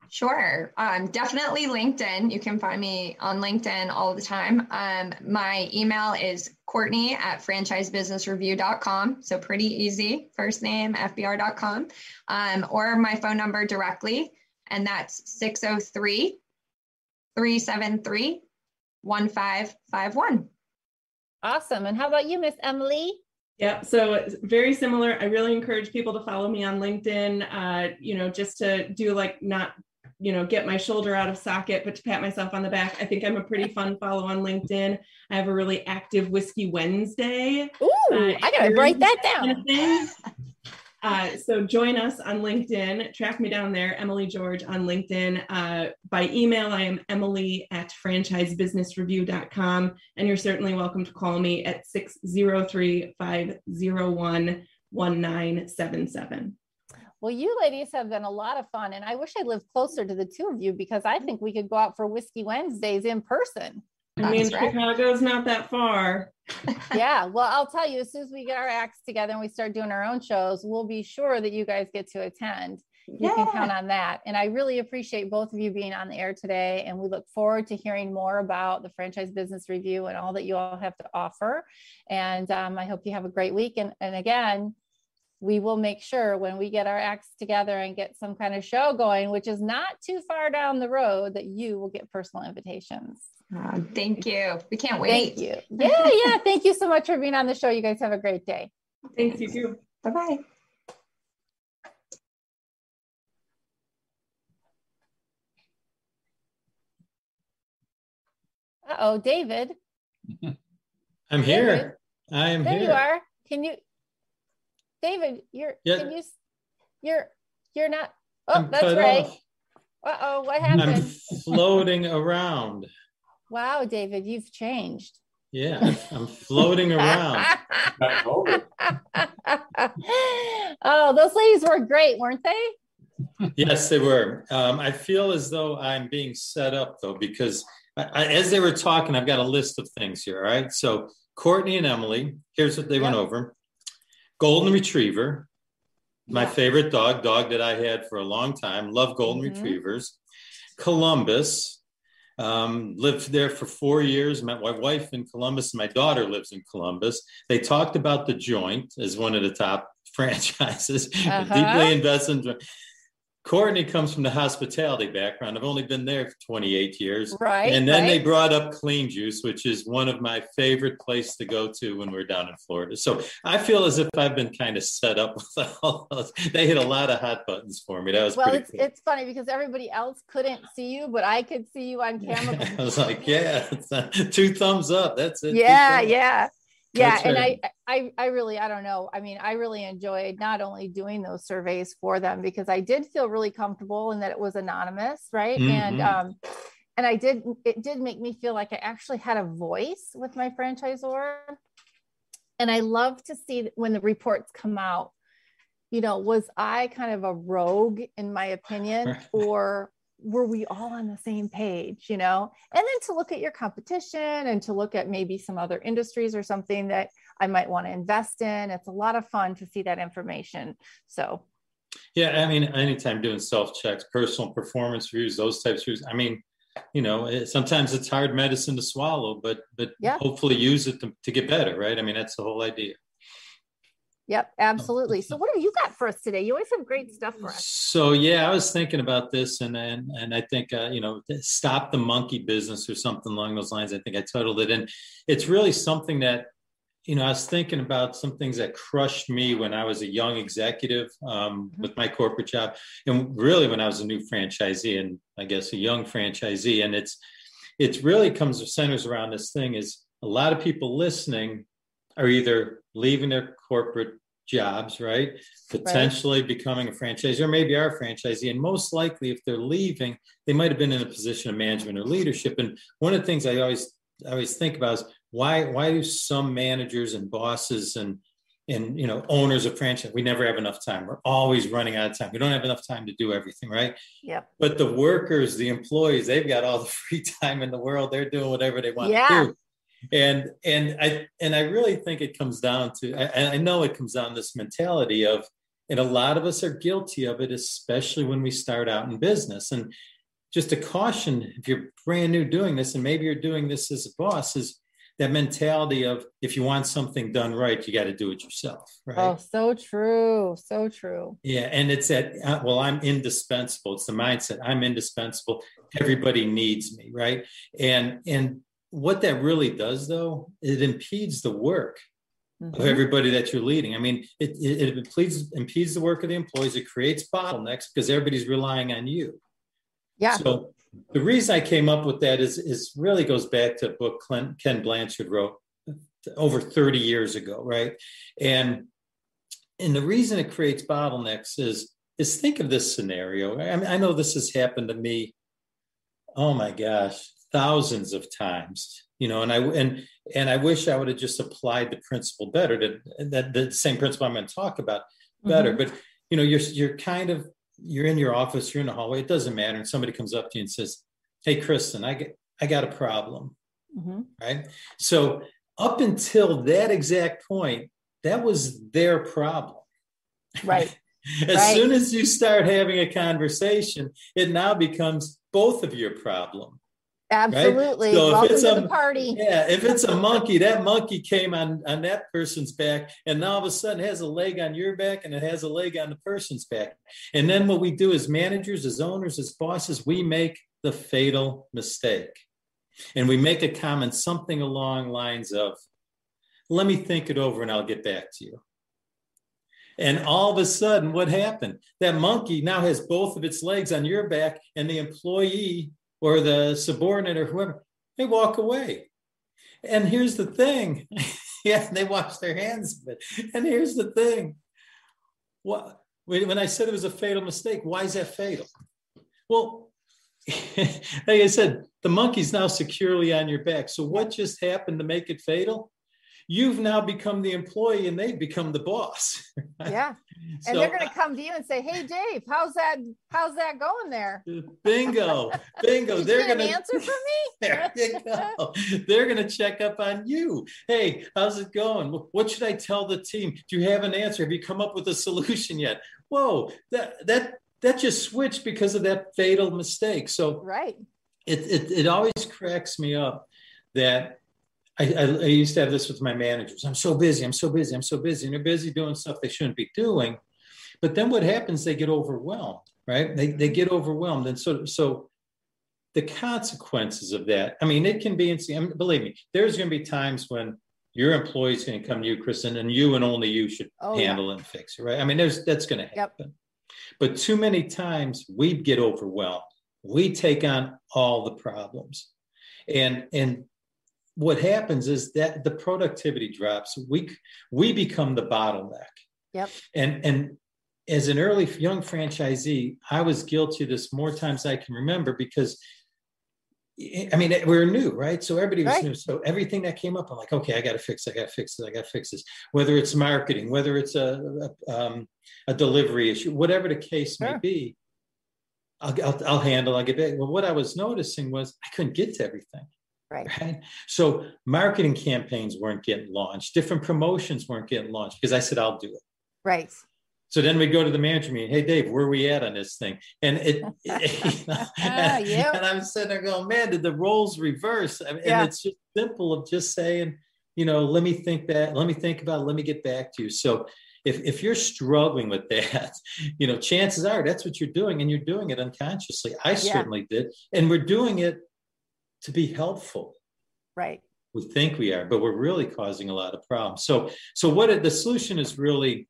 Sure. Um, definitely LinkedIn. You can find me on LinkedIn all the time. Um, my email is Courtney at franchisebusinessreview.com. So pretty easy. First name, FBR.com. Um, or my phone number directly, and that's 603 373 1551. Awesome. And how about you, Miss Emily? Yeah, so very similar. I really encourage people to follow me on LinkedIn. Uh, you know, just to do like not you know, get my shoulder out of socket, but to pat myself on the back. I think I'm a pretty fun follow on LinkedIn. I have a really active Whiskey Wednesday. Ooh, uh, I gotta write that down. Kind of uh, so join us on LinkedIn. Track me down there, Emily George on LinkedIn. Uh, by email, I am Emily at franchisebusinessreview.com. And you're certainly welcome to call me at 603 501 1977. Well, you ladies have been a lot of fun, and I wish I lived closer to the two of you because I think we could go out for Whiskey Wednesdays in person. I mean, right. Chicago's not that far. yeah. Well, I'll tell you, as soon as we get our acts together and we start doing our own shows, we'll be sure that you guys get to attend. You yeah. can count on that. And I really appreciate both of you being on the air today. And we look forward to hearing more about the Franchise Business Review and all that you all have to offer. And um, I hope you have a great week. And, and again, we will make sure when we get our acts together and get some kind of show going, which is not too far down the road, that you will get personal invitations. Uh, thank you. We can't wait. Thank you. Yeah, yeah. thank you so much for being on the show. You guys have a great day. Thank you too. Bye bye. Uh oh, David. I'm here. I am there here. you are. Can you David, you're yeah. can you you're you're not oh I'm that's right. Uh oh, what happened? I'm floating around. Wow, David, you've changed. Yeah, I'm floating around. oh, those ladies were great, weren't they? yes, they were. Um, I feel as though I'm being set up though, because I, as they were talking, I've got a list of things here. All right. So Courtney and Emily, here's what they yep. went over golden retriever my yeah. favorite dog dog that i had for a long time love golden mm-hmm. retrievers columbus um, lived there for four years met my wife in columbus and my daughter lives in columbus they talked about the joint as one of the top franchises uh-huh. deeply invested in Courtney comes from the hospitality background. I've only been there for 28 years. Right. And then right. they brought up Clean Juice, which is one of my favorite places to go to when we're down in Florida. So I feel as if I've been kind of set up with all those. They hit a lot of hot buttons for me. That was well, pretty it's, cool. it's funny because everybody else couldn't see you, but I could see you on camera. I was like, yeah, uh, two thumbs up. That's it. Yeah, yeah yeah and I, I i really i don't know. I mean i really enjoyed not only doing those surveys for them because i did feel really comfortable and that it was anonymous right? Mm-hmm. and um and i did it did make me feel like i actually had a voice with my franchisor. And i love to see when the reports come out you know was i kind of a rogue in my opinion or were we all on the same page you know? And then to look at your competition and to look at maybe some other industries or something that i might want to invest in it's a lot of fun to see that information so. Yeah i mean anytime doing self checks personal performance reviews those types of reviews i mean you know it, sometimes it's hard medicine to swallow but but yeah. hopefully use it to, to get better right? I mean that's the whole idea Yep, absolutely. So what have you got for us today? You always have great stuff for us. So yeah, I was thinking about this, and and and I think uh, you know, stop the monkey business or something along those lines. I think I titled it, and it's really something that you know I was thinking about some things that crushed me when I was a young executive um, mm-hmm. with my corporate job, and really when I was a new franchisee, and I guess a young franchisee, and it's it really comes centers around this thing is a lot of people listening are either leaving their corporate jobs, right? Potentially right. becoming a franchisee or maybe are a franchisee. And most likely, if they're leaving, they might have been in a position of management or leadership. And one of the things I always I always think about is why why do some managers and bosses and and you know owners of franchise we never have enough time we're always running out of time we don't have enough time to do everything right Yep. but the workers the employees they've got all the free time in the world they're doing whatever they want Yeah. to do and and i and i really think it comes down to I, I know it comes down to this mentality of and a lot of us are guilty of it especially when we start out in business and just a caution if you're brand new doing this and maybe you're doing this as a boss is that mentality of if you want something done right you got to do it yourself right Oh, so true. So true. yeah, and it's that uh, well, I'm indispensable. It's the mindset. I'm indispensable. Everybody needs me, right? And and what that really does, though, it impedes the work of Mhm. everybody that you're leading. I mean, it it, it impedes impedes the work of the employees. It creates bottlenecks because everybody's relying on you. Yeah. So the reason I came up with that is is really goes back to a book Ken, Ken Blanchard wrote over 30 years ago, right? And and the reason it creates bottlenecks is is think of this scenario. I mean, I know this has happened to me. Oh my gosh, thousands of times. You know, and I and and I wish I would have just applied the principle better. To that the same principle I'm going to talk about better. Mhm. But you know, you're you're kind of you're in your office, you're in the hallway. It doesn't matter, and somebody comes up to you and says, "Hey, Kristen, I get I got a problem." Mhm. right? So up until that exact point, that was their problem. Right. as Right. soon as you start having a conversation, it now becomes both of your problem. Absolutely. So if Welcome it's to a- the party. Yeah, if it's a monkey, that monkey came on on that person's back, and now all of a sudden has a leg on your back, and it has a leg on the person's back. And then what we do as managers, as owners, as bosses, we make the fatal mistake, and we make a comment something along lines of, "Let me think it over, and I'll get back to you." And all of a sudden, what happened? That monkey now has both of its legs on your back, and the employee or the subordinate or whoever, they walk away. And here's the thing. yeah, they wash their hands it. And here's the thing. What when when I said it was a fatal mistake, why is that fatal? Well, like I said, the monkey's now securely on your back. So what just happened to make it fatal? You've now become the employee and they've become the boss. Yeah. So, And they're going to come to you and say, "Hey, Dave, how's that? How's that going there? bingo, bingo. They're gonna answer from me?" There you go. They're going to check up on you. Hey, how's it going? What should I tell the team? Do you have an answer? Have you come up with a solution yet? Whoa, that that that just switched because of that fatal mistake. So Right. it it, it always cracks me up that I, I, I used to have this with my managers. I'm so busy. I'm so busy. I'm so busy. And they're busy doing stuff they shouldn't be doing. But then what happens? They get overwhelmed, right? They, they get overwhelmed. And so, so the consequences of that, I mean, it can be, I mean, believe me, there's going to be times when your employee's are going to come to you, Kristen, and you and only you should Oh, yeah. handle and fix it, right? I mean, there's that's going to Yep. happen. But too many times we get overwhelmed. We take on all the problems. And and what happens is that the productivity drops. We we become the bottleneck. Yep. And and as an early young franchisee, I was guilty of this more times I can remember because I mean, we were new, right? So everybody was Right. new. So everything that came up, I'm like, okay, I got to fix. it, I got to fix this. I got to fix this. Whether it's marketing, whether it's a a, um, a delivery issue, whatever the case may be, I'll, I'll I'll handle. I'll get back. Well, what I was noticing was I couldn't get to everything Right. right? So marketing campaigns weren't getting launched, different promotions weren't getting launched because I said I'll do it. Right. So then we go to the manager meeting. Hey, Dave, where are we at on this thing? And it, Ah, Yep. and I'm sitting there going, man, did the roles reverse? I mean, Yeah. And it's just simple of just saying, you know, let me think that, let me think about it, let me get back to you. So if, if you're struggling with that, you know, chances are that's what you're doing and you're doing it unconsciously. I certainly did. And we're doing it to be helpful Right. we think we are, but we're really causing a lot of problems. So, so what it, the solution is really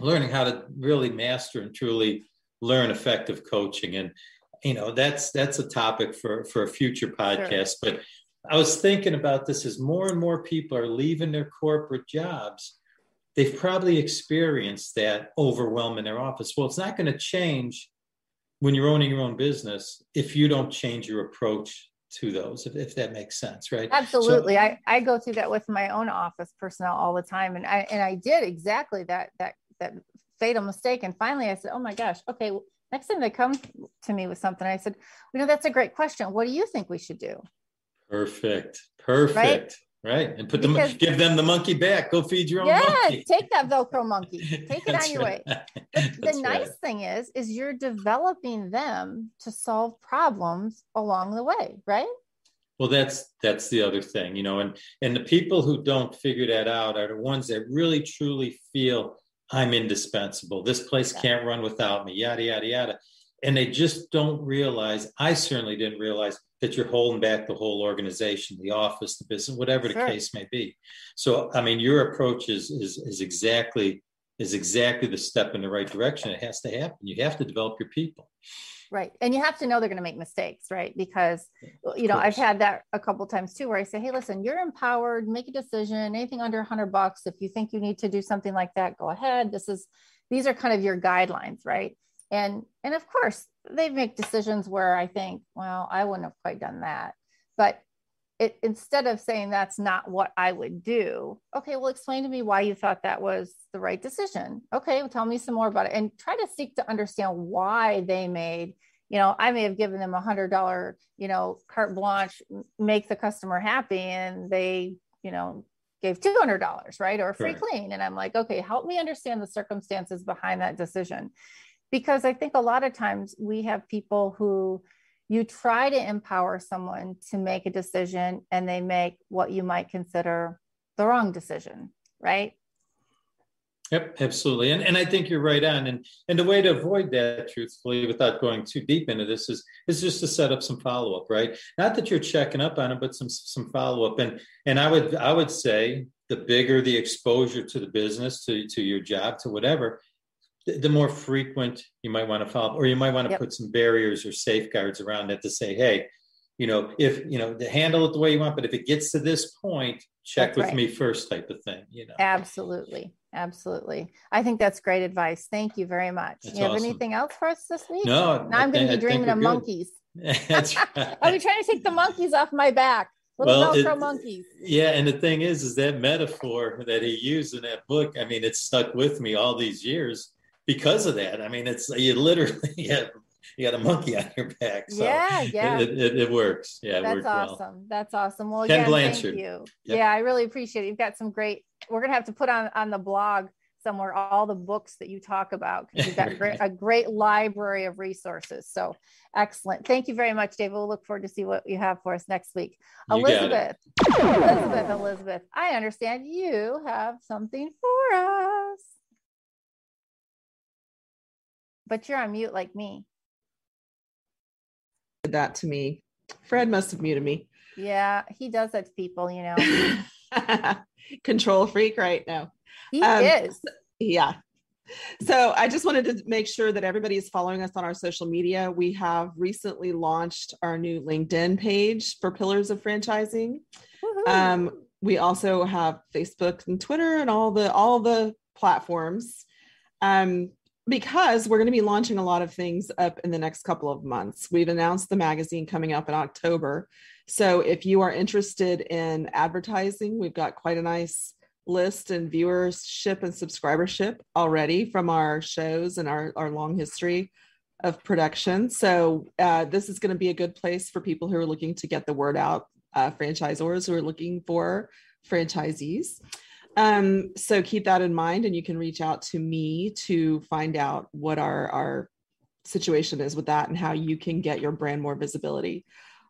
learning how to really master and truly learn effective coaching, and you know that's that's a topic for for a future podcast. But I was thinking about this as more and more people are leaving their corporate jobs. They've probably experienced that overwhelm in their office. Well, it's not going to change when you're owning your own business if you don't change your approach to those, if, if that makes sense, right? Absolutely. So, I, I go through that with my own office personnel all the time. And I and I did exactly that that that fatal mistake. And finally I said, Oh my gosh, okay, next time they come to me with something, I said, you know, that's a great question. What do you think we should do? Perfect. Perfect. Right? Right. And put them, give them the monkey back. Go feed your own yeah, monkey. take that Velcro monkey. Take it on your right. way. The nice right. thing is, is you're developing them to solve problems along the way, right? Well, that's that's the other thing, you know, and and the people who don't figure that out are the ones that really truly feel I'm indispensable. This place yeah. can't run without me, yada yada yada. And they just don't realize, I certainly didn't realize that you're holding back the whole organization, the office, the business, whatever sure. the case may be. So, I mean, your approach is, is, is exactly is exactly the step in the right direction. It has to happen. You have to develop your people. Right. And you have to know they're going to make mistakes, right? Because, you know, I've had that a couple times too, where I say, Hey, listen, you're empowered, make a decision, anything under a hundred bucks. If you think you need to do something like that, go ahead. This is, these are kind of your guidelines, right? And and of course they make decisions where i think well i wouldn't have quite done that. But it, instead of saying that's not what i would do okay well explain to me why you thought that was the right decision. Okay well, tell me some more about it and try to seek to understand why they made you know i may have given them a hundred dollar you know carte blanche make the customer happy and they you know gave $200 right or free right. clean. And i'm like okay help me understand the circumstances behind that decision because I think a lot of times we have people who you try to empower someone to make a decision and they make what you might consider the wrong decision, right? Yep, absolutely. And, and I think you're right on. And and the way to avoid that, truthfully, without going too deep into this, is is just to set up some follow-up, right? Not that you're checking up on it, but some some follow-up. And and I would I would say the bigger the exposure to the business, to, to your job, to whatever, the, more frequent you might want to follow, or you might want to yep. put some barriers or safeguards around it to say, hey, you know, if you know, to handle it the way you want, but if it gets to this point, check that's with right. me first, type of thing. You know, absolutely, absolutely. I think that's great advice. Thank you very much. That's you have awesome. anything else for us this week? No, now I'm going to be dreaming of good. monkeys. that's right. I'll be trying to take the monkeys off my back. Little well, it, monkeys. Yeah, and the thing is, is that metaphor that he used in that book. I mean, it's stuck with me all these years because of that. I mean, it's you literally have you got a monkey on your back. So yeah, yeah, it, it, it works. Yeah, that's awesome. Well. That's awesome. Well, Ken again, Blanchard. thank you. Yep. Yeah, I really appreciate it. You've got some great. We're gonna have to put on on the blog somewhere all the books that you talk about because you've got great, a great library of resources. So excellent. Thank you very much, David. We'll look forward to see what you have for us next week. You Elizabeth, Elizabeth, Elizabeth, I understand you have something for us but you're on mute like me. Did that to me. Fred must have muted me. Yeah, he does that to people, you know. Control freak right now. He um, is. Yeah. So I just wanted to make sure that everybody is following us on our social media. We have recently launched our new LinkedIn page for Pillars of Franchising. Um, we also have Facebook and Twitter and all the all the platforms. Um, because we're going to be launching a lot of things up in the next couple of months. We've announced the magazine coming up in October. So if you are interested in advertising, we've got quite a nice list and viewership and subscribership already from our shows and our, our long history of production. So uh, this is going to be a good place for people who are looking to get the word out, uh, franchisors who are looking for franchisees. Um, so keep that in mind, and you can reach out to me to find out what our our situation is with that and how you can get your brand more visibility.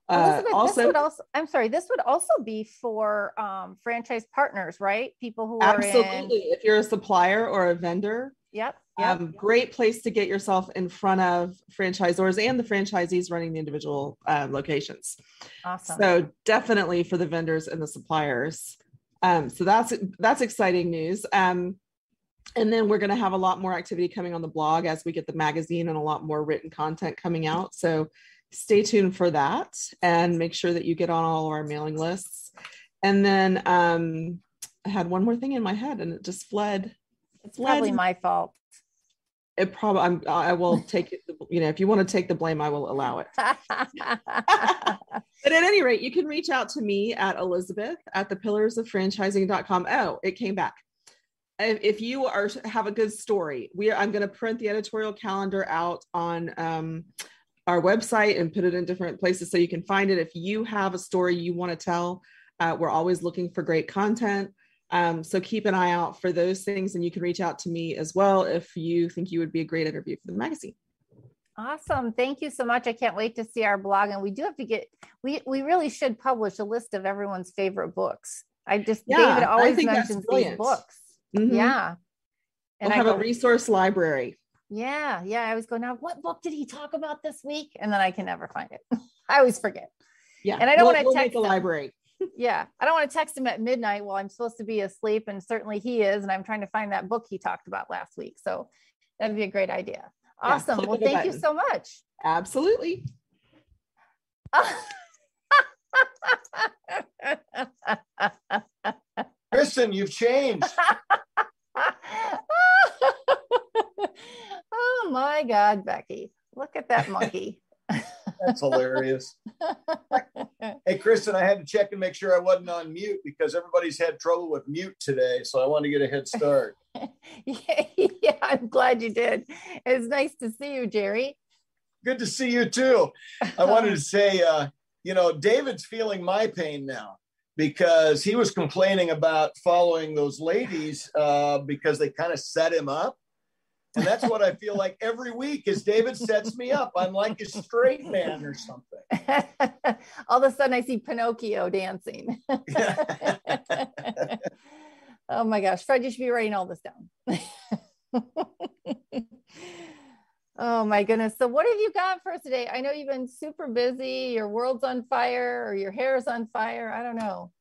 Uh, also, also, I'm sorry, this would also be for um, franchise partners, right? People who are absolutely. In... If you're a supplier or a vendor, yep, yep. Um, great place to get yourself in front of franchisors and the franchisees running the individual uh, locations. Awesome. So definitely for the vendors and the suppliers. Um, so that's that's exciting news. Um, and then we're going to have a lot more activity coming on the blog as we get the magazine and a lot more written content coming out. So stay tuned for that and make sure that you get on all of our mailing lists. And then um, I had one more thing in my head and it just fled. It's fled. probably my fault. It probably I'm, I will take it. You know, if you want to take the blame, I will allow it. but at any rate, you can reach out to me at Elizabeth at the pillars of franchising.com. Oh, it came back. If, if you are have a good story, we are, I'm going to print the editorial calendar out on um, our website and put it in different places so you can find it. If you have a story you want to tell, uh, we're always looking for great content. Um, so keep an eye out for those things, and you can reach out to me as well if you think you would be a great interview for the magazine. Awesome. Thank you so much. I can't wait to see our blog. And we do have to get we we really should publish a list of everyone's favorite books. I just yeah, David always mentions these books. Mm-hmm. Yeah. And we'll I have go, a resource library. Yeah. Yeah. I was going, now what book did he talk about this week? And then I can never find it. I always forget. Yeah. And I don't we'll, want to we'll text make a library yeah. I don't want to text him at midnight while I'm supposed to be asleep. And certainly he is. And I'm trying to find that book he talked about last week. So that'd be a great idea. Awesome. Yeah, well, thank you so much. Absolutely. Kristen, you've changed. oh my God, Becky. Look at that monkey. That's hilarious. hey, Kristen, I had to check and make sure I wasn't on mute because everybody's had trouble with mute today. So I wanted to get a head start. yeah, yeah, I'm glad you did. It's nice to see you, Jerry. Good to see you too. I wanted to say, uh, you know, David's feeling my pain now because he was complaining about following those ladies uh, because they kind of set him up and that's what I feel like every week is David sets me up. I'm like a straight man or something. All of a sudden I see Pinocchio dancing. oh my gosh. Fred, you should be writing all this down. oh my goodness. So what have you got for us today? I know you've been super busy. Your world's on fire or your hair's on fire. I don't know.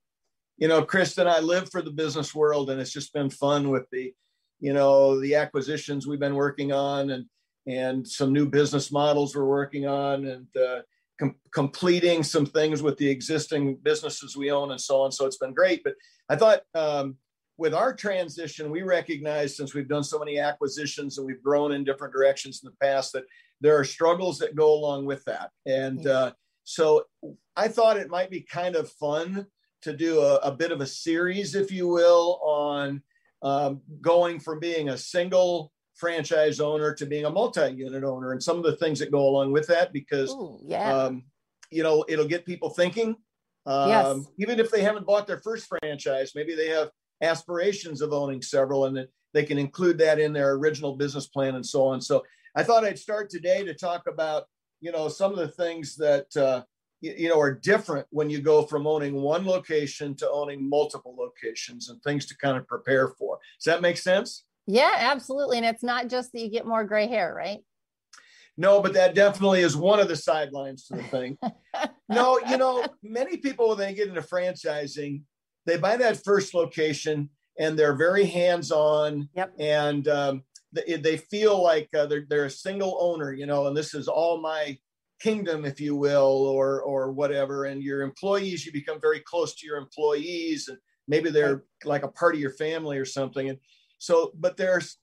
You know, Kristen, I live for the business world and it's just been fun with the you know the acquisitions we've been working on and and some new business models we're working on and uh, com- completing some things with the existing businesses we own and so on. So it's been great. But i thought um, with our transition we recognize since we've done so many acquisitions and we've grown in different directions in the past that there are struggles that go along with that. And yeah. uh, so i thought it might be kind of fun to do a, a bit of a series if you will on um, going from being a single franchise owner to being a multi-unit owner and some of the things that go along with that because Ooh, yeah. um, you know it'll get people thinking um, yes. even if they haven't bought their first franchise maybe they have aspirations of owning several and they can include that in their original business plan and so on so i thought i'd start today to talk about you know some of the things that uh, you know are different when you go from owning one location to owning multiple locations and things to kind of prepare for. Does that make sense? Yeah absolutely. And it's not just that you get more gray hair right? No but that definitely is one of the sidelines to the thing. No you know many people when they get into franchising they buy that first location and they're very hands-on yep. and um, they, they feel like uh, they're, they're a single owner you know and this is all my kingdom, if you will, or or whatever. And your employees, you become very close to your employees, and maybe they're like a part of your family or something. And so, but there's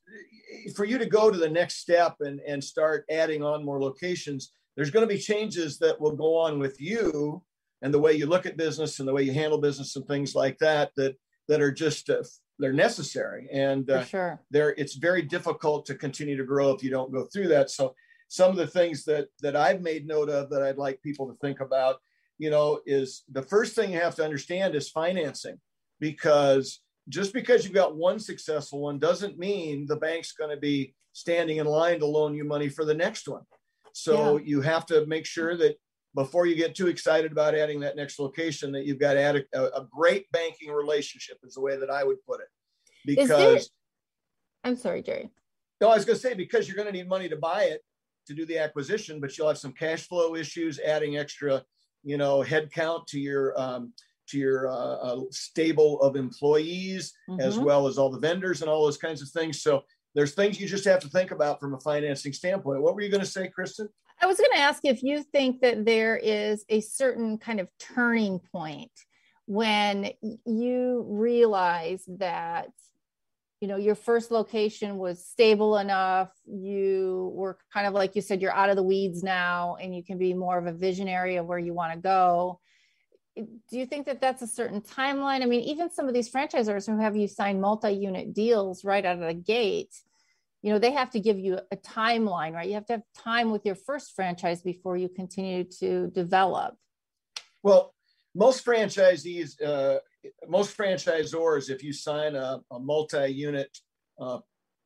for you to go to the next step and and start adding on more locations. There's going to be changes that will go on with you and the way you look at business and the way you handle business and things like that that that are just uh, they're necessary and uh, sure. they're it's very difficult to continue to grow if you don't go through that so some of the things that that I've made note of that I'd like people to think about, you know, is the first thing you have to understand is financing because just because you've got one successful one doesn't mean the bank's going to be standing in line to loan you money for the next one. So yeah. you have to make sure that before you get too excited about adding that next location, that you've got to add a, a great banking relationship is the way that I would put it. Because there, I'm sorry, Jerry. No, I was going to say because you're going to need money to buy it to do the acquisition, but you'll have some cash flow issues, adding extra, you know, headcount to your um, to your uh, uh, stable of employees, mm-hmm. as well as all the vendors and all those kinds of things. So there's things you just have to think about from a financing standpoint. What were you going to say, Kristen? I was going to ask if you think that there is a certain kind of turning point when you realize that you know your first location was stable enough. You were kind of like you said you're out of the weeds now and you can be more of a visionary of where you want to go. Do you think that that's a certain timeline? I mean even some of these franchisors who have you sign multi-unit deals right out of the gate you know they have to give you a timeline right? You have to have time with your first franchise before you continue to develop. Well most franchisees uh, most franchisors, if you sign a, a multi-unit uh,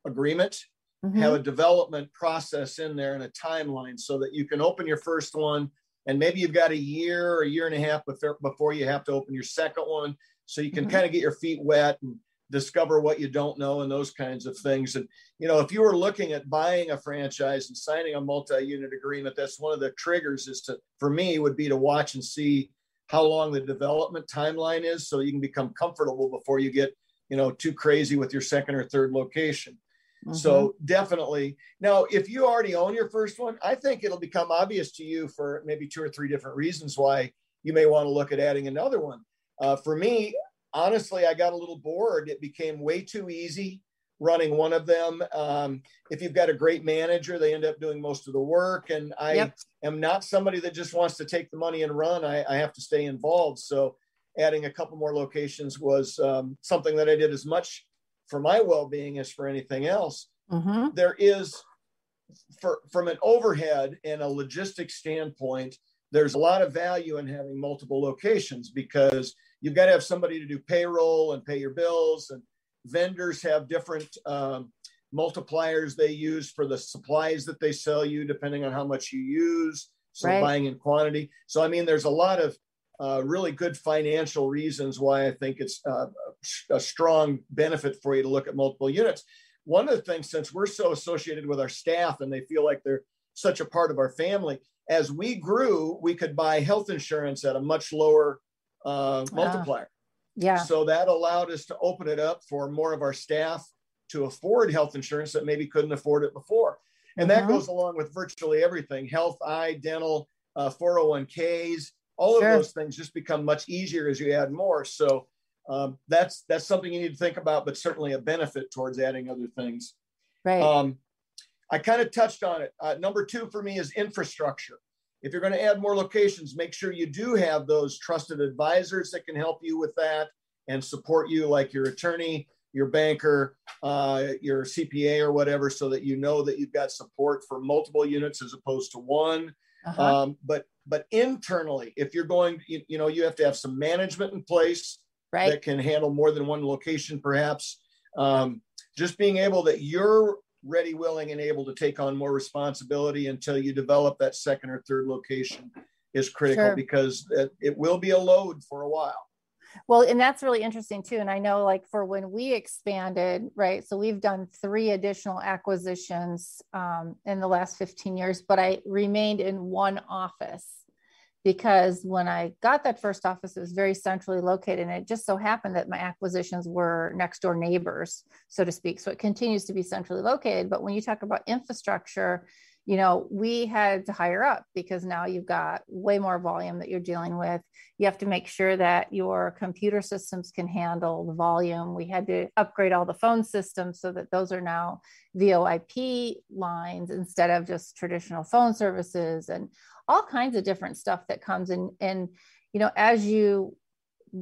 agreement, mm-hmm. have a development process in there and a timeline so that you can open your first one and maybe you've got a year or a year and a half before, before you have to open your second one so you can mm-hmm. kind of get your feet wet and discover what you don't know and those kinds of things and you know if you were looking at buying a franchise and signing a multi-unit agreement that's one of the triggers is to for me would be to watch and see how long the development timeline is so you can become comfortable before you get you know too crazy with your second or third location. Mm-hmm. so definitely. Now if you already own your first one i think it'll become obvious to you for maybe two or three different reasons why you may want to look at adding another one. Uh, for me honestly i got a little bored. It became way too easy running one of them. Um, if you've got a great manager, they end up doing most of the work. And I yep. am not somebody that just wants to take the money and run. I, I have to stay involved. So adding a couple more locations was um, something that I did as much for my well-being as for anything else. Mm-hmm. There is, for, from an overhead and a logistics standpoint, there's a lot of value in having multiple locations because you've got to have somebody to do payroll and pay your bills and vendors have different um, multipliers they use for the supplies that they sell you, depending on how much you use. So right. buying in quantity. So I mean, there's a lot of uh, really good financial reasons why I think it's uh, a strong benefit for you to look at multiple units. One of the things, since we're so associated with our staff and they feel like they're such a part of our family, as we grew, we could buy health insurance at a much lower uh, multiplier. Yeah. So that allowed us to open it up for more of our staff to afford health insurance that maybe couldn't afford it before. And that mm-hmm. goes along with virtually everything health, eye, dental, uh, 401ks, all sure. of those things just become much easier as you add more. So um, that's that's something you need to think about, but certainly a benefit towards adding other things. Right. Um, I kind of touched on it. Uh, number two for me is infrastructure if you're going to add more locations, make sure you do have those trusted advisors that can help you with that and support you, like your attorney, your banker, uh, your CPA, or whatever, so that you know that you've got support for multiple units as opposed to one. Uh-huh. Um, but but internally, if you're going, you, you, know, you have to have some management in place right. that can handle more than one location, perhaps. Um, just being able that you're ready, willing, and able to take on more responsibility until you develop that second or third location is critical sure. because it, it will be a load for a while. Well, and that's really interesting too. And I know, like, for when we expanded, right? So we've done three additional acquisitions um, in the last 15 years, but I remained in one office because when I got that first office, it was very centrally located. And it just so happened that my acquisitions were next door neighbors, so to speak. So it continues to be centrally located. But when you talk about infrastructure, you know, we had to hire up because now you've got way more volume that you're dealing with. You have to make sure that your computer systems can handle the volume. We had to upgrade all the phone systems so that those are now VoIP lines instead of just traditional phone services and all kinds of different stuff that comes in and you know as you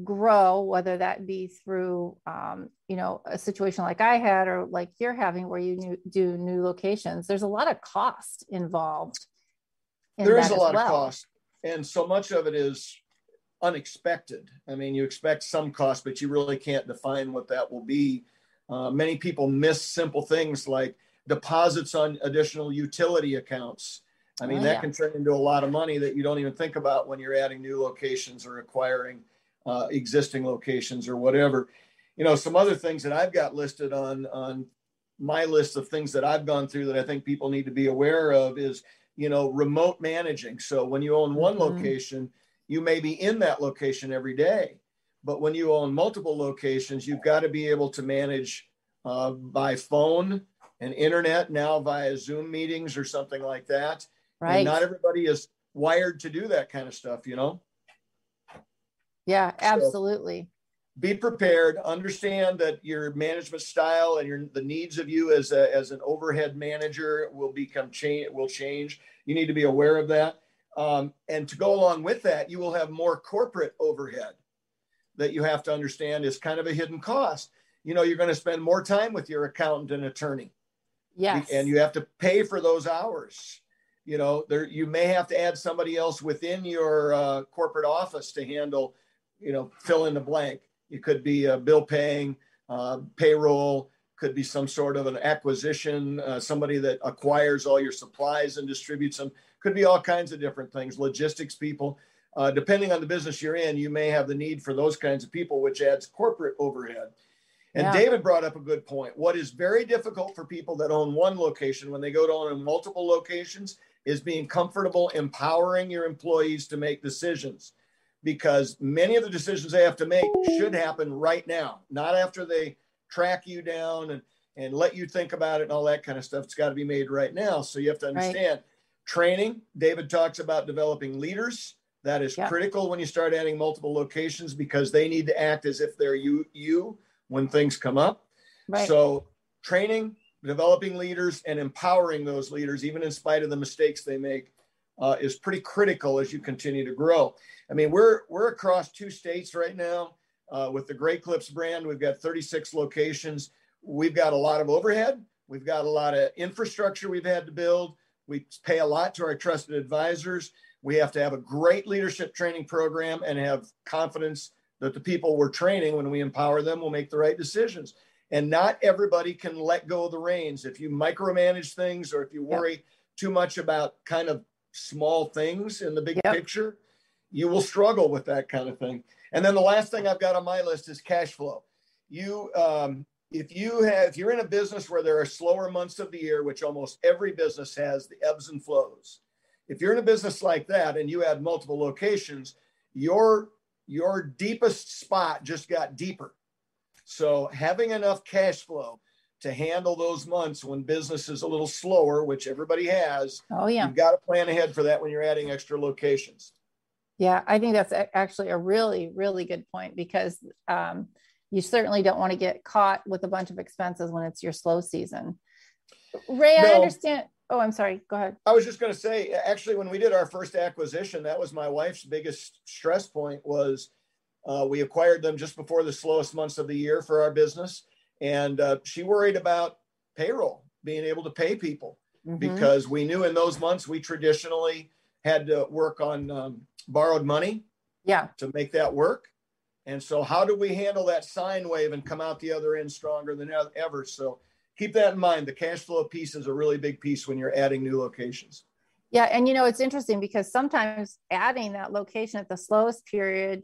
grow whether that be through um, you know a situation like i had or like you're having where you new, do new locations there's a lot of cost involved in there is a lot well. of cost and so much of it is unexpected i mean you expect some cost but you really can't define what that will be uh, many people miss simple things like deposits on additional utility accounts I mean, oh, that yeah. can turn into a lot of money that you don't even think about when you're adding new locations or acquiring uh, existing locations or whatever. You know, some other things that I've got listed on on my list of things that I've gone through that I think people need to be aware of is, you know, remote managing. So when you own one mm-hmm. location, you may be in that location every day, but when you own multiple locations, you've got to be able to manage uh, by phone and internet now via Zoom meetings or something like that Right. And not everybody is wired to do that kind of stuff, you know? Yeah, absolutely. So, be prepared. Understand that your management style and your the needs of you as a, as an overhead manager will become change will change. You need to be aware of that. Um, and to go along with that, you will have more corporate overhead that you have to understand is kind of a hidden cost. You know, you're going to spend more time with your accountant and attorney. Yes. And you have to pay for those hours. You know, there you may have to add somebody else within your uh, corporate office to handle, you know, fill in the blank. It could be a bill paying, uh, payroll, could be some sort of an acquisition, uh, somebody that acquires all your supplies and distributes them. Could be all kinds of different things, logistics people. Uh, depending on the business you're in, you may have the need for those kinds of people, which adds corporate overhead. And Yeah. David brought up a good point. What is very difficult for people that own one location when they go to own multiple locations is being comfortable empowering your employees to make decisions because many of the decisions they have to make should happen right now, not after they track you down and, and let you think about it and all that kind of stuff. It's got to be made right now. So you have to Right. understand training. David talks about developing leaders. That is Yeah. critical when you start adding multiple locations because they need to act as if they're you you when things come up. Right. So training, developing leaders, and empowering those leaders, even in spite of the mistakes they make, uh, is pretty critical as you continue to grow. I mean, we're we're across two states right now uh, with the Great Clips brand. We've got 36 locations. We've got a lot of overhead. We've got a lot of infrastructure we've had to build. We pay a lot to our trusted advisors. We have to have a great leadership training program and have confidence that the people we're training, when we empower them, will make the right decisions. And not everybody can let go of the reins. If you micromanage things or if you worry too much about kind of small things in the big Yep. picture, you will struggle with that kind of thing. And then the last thing I've got on my list is cash flow. You, um, if you have, if you're in a business where there are slower months of the year, which almost every business has, the ebbs and flows. If you're in a business like that and you had multiple locations, your your deepest spot just got deeper. So having enough cash flow to handle those months when business is a little slower, which everybody has, oh yeah. you've got to plan ahead for that when you're adding extra locations. Yeah, I think that's actually a really, really good point because um, you certainly don't want to get caught with a bunch of expenses when it's your slow season. Ray, I understand. Oh, I'm sorry. Go ahead. I was just going to say, actually, when we did our first acquisition, that was my wife's biggest stress point was uh, we acquired them just before the slowest months of the year for our business. And uh, she worried about payroll, being able to pay people Mhm. because we knew in those months we traditionally had to work on um, borrowed money Yeah, to make that work. And so, how do we handle that sine wave and come out the other end stronger than ever? So, keep that in mind. The cash flow piece is a really big piece when you're adding new locations. yeah, and you know it's interesting because sometimes adding that location at the slowest period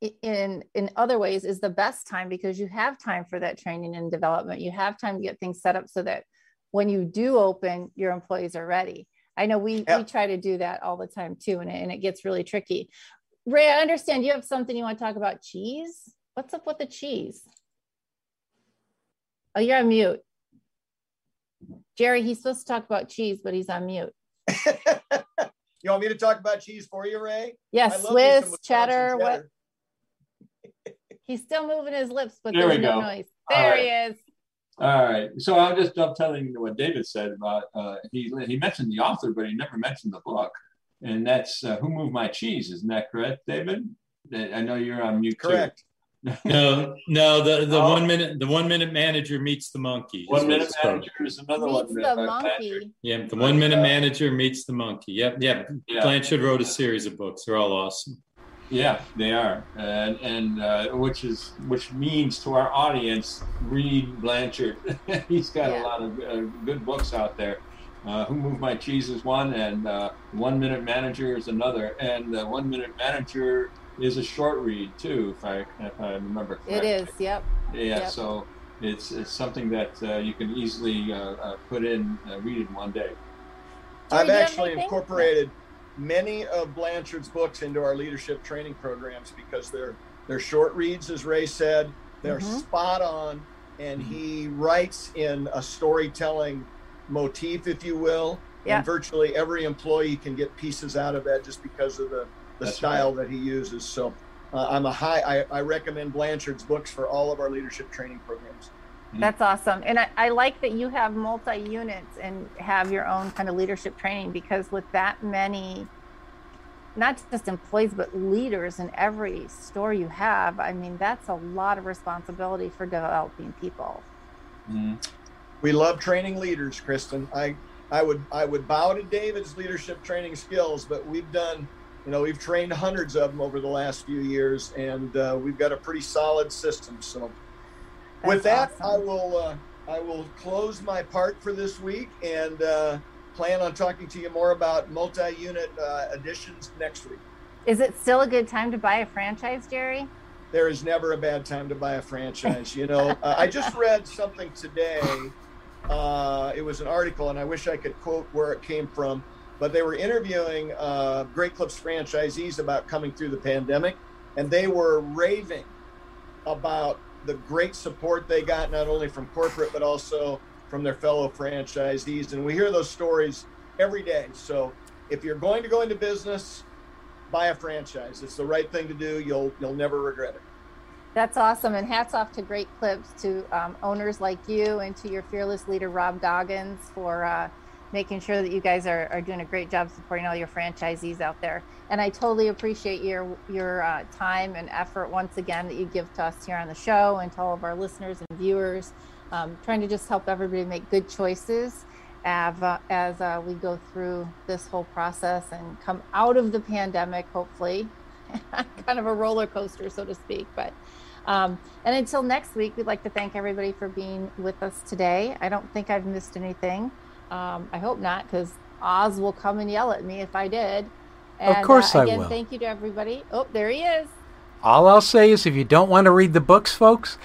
in in other ways is the best time because you have time for that training and development. You have time to get things set up so that when you do open, your employees are ready. I know we we try to do that all the time too, and it, and it gets really tricky. Ray, I understand you have something you want to talk about cheese. What's up with the cheese? Oh, you're on mute. Jerry, he's supposed to talk about cheese, but he's on mute. you want me to talk about cheese for you, Ray? Yes, I love me some Swiss, Wisconsin cheddar, what? Cheddar. He's still moving his lips, but There there's we no go. noise. All There right. he is. All right. So I'm just dovetailing to what David said about uh, he he mentioned the author, but he never mentioned the book, and that's uh, Who Moved My Cheese. Isn't that correct, David? I know you're on mute. too. Correct. No, no, the, the Oh. one minute the one minute manager meets the monkey. One minute manager is another Meets one. the uh, monkey. Yeah, the one minute manager meets the monkey. Yep, yep. Yeah. Blanchard wrote a series of books. They're all awesome. Yeah, they are, and and uh, which is which means to our audience, read Blanchard. He's got Yeah. a lot of uh, good books out there. Uh, Who Moved My Cheese is one, and uh, One Minute Manager is another, and uh, One Minute Manager is a short read too, if I if I remember It correctly. is. Yep. Yeah, Yep. so it's it's something that uh, you can easily uh, uh, put in, uh, read in one day. Jerry, I've do you have actually anything? incorporated many of Blanchard's books into our leadership training programs because they're they're short reads, as Ray said. They're Mhm. spot on, and Mm-hmm. he writes in a storytelling motif, if you will. Yeah. And virtually every employee can get pieces out of that just because of the the That's style that he uses. So uh, I'm a high. I, I recommend Blanchard's books for all of our leadership training programs. That's awesome. And I, I like that you have multi units and have your own kind of leadership training because with that many, not just employees, but leaders in every store you have, I mean, that's a lot of responsibility for developing people. Mm. We love training leaders, Kristen. I, I would I would bow to David's leadership training skills, but we've done, you know, we've trained hundreds of them over the last few years, and uh, we've got a pretty solid system. So That's with that, awesome. I will uh, I will close my part for this week and uh, plan on talking to you more about multi-unit uh, additions next week. Is it still a good time to buy a franchise, Jerry? There is never a bad time to buy a franchise. You know, uh, I just read something today. Uh, it was an article, and I wish I could quote where it came from, but they were interviewing uh, Great Clips franchisees about coming through the pandemic, and they were raving about the great support they got not only from corporate but also from their fellow franchisees. And we hear those stories every day. So if you're going to go into business buy a franchise. It's the right thing to do. You'll you'll never regret it. That's awesome. And hats off to Great Clips, to um, owners like you, and to your fearless leader, Rob Goggins, for uh, making sure that you guys are, are doing a great job supporting all your franchisees out there. And I totally appreciate your your uh, time and effort once again that you give to us here on the show and to all of our listeners and viewers, um, trying to just help everybody make good choices as, uh, as uh, we go through this whole process and come out of the pandemic, hopefully. kind of a roller coaster, so to speak. But um, and until next week, we'd like to thank everybody for being with us today. I don't think I've missed anything. Um, I hope not, because Oz will come and yell at me if I did. And, Of course uh, I will. Thank you to everybody. Oh, there he is. All I'll say is if you don't want to read the books, folks,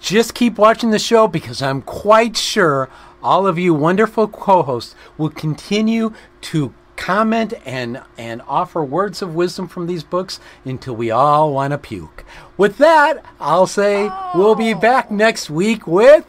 just keep watching the show because I'm quite sure all of you wonderful co-hosts will continue to comment and and offer words of wisdom from these books until we all want to puke. With that, I'll say we'll be back next week with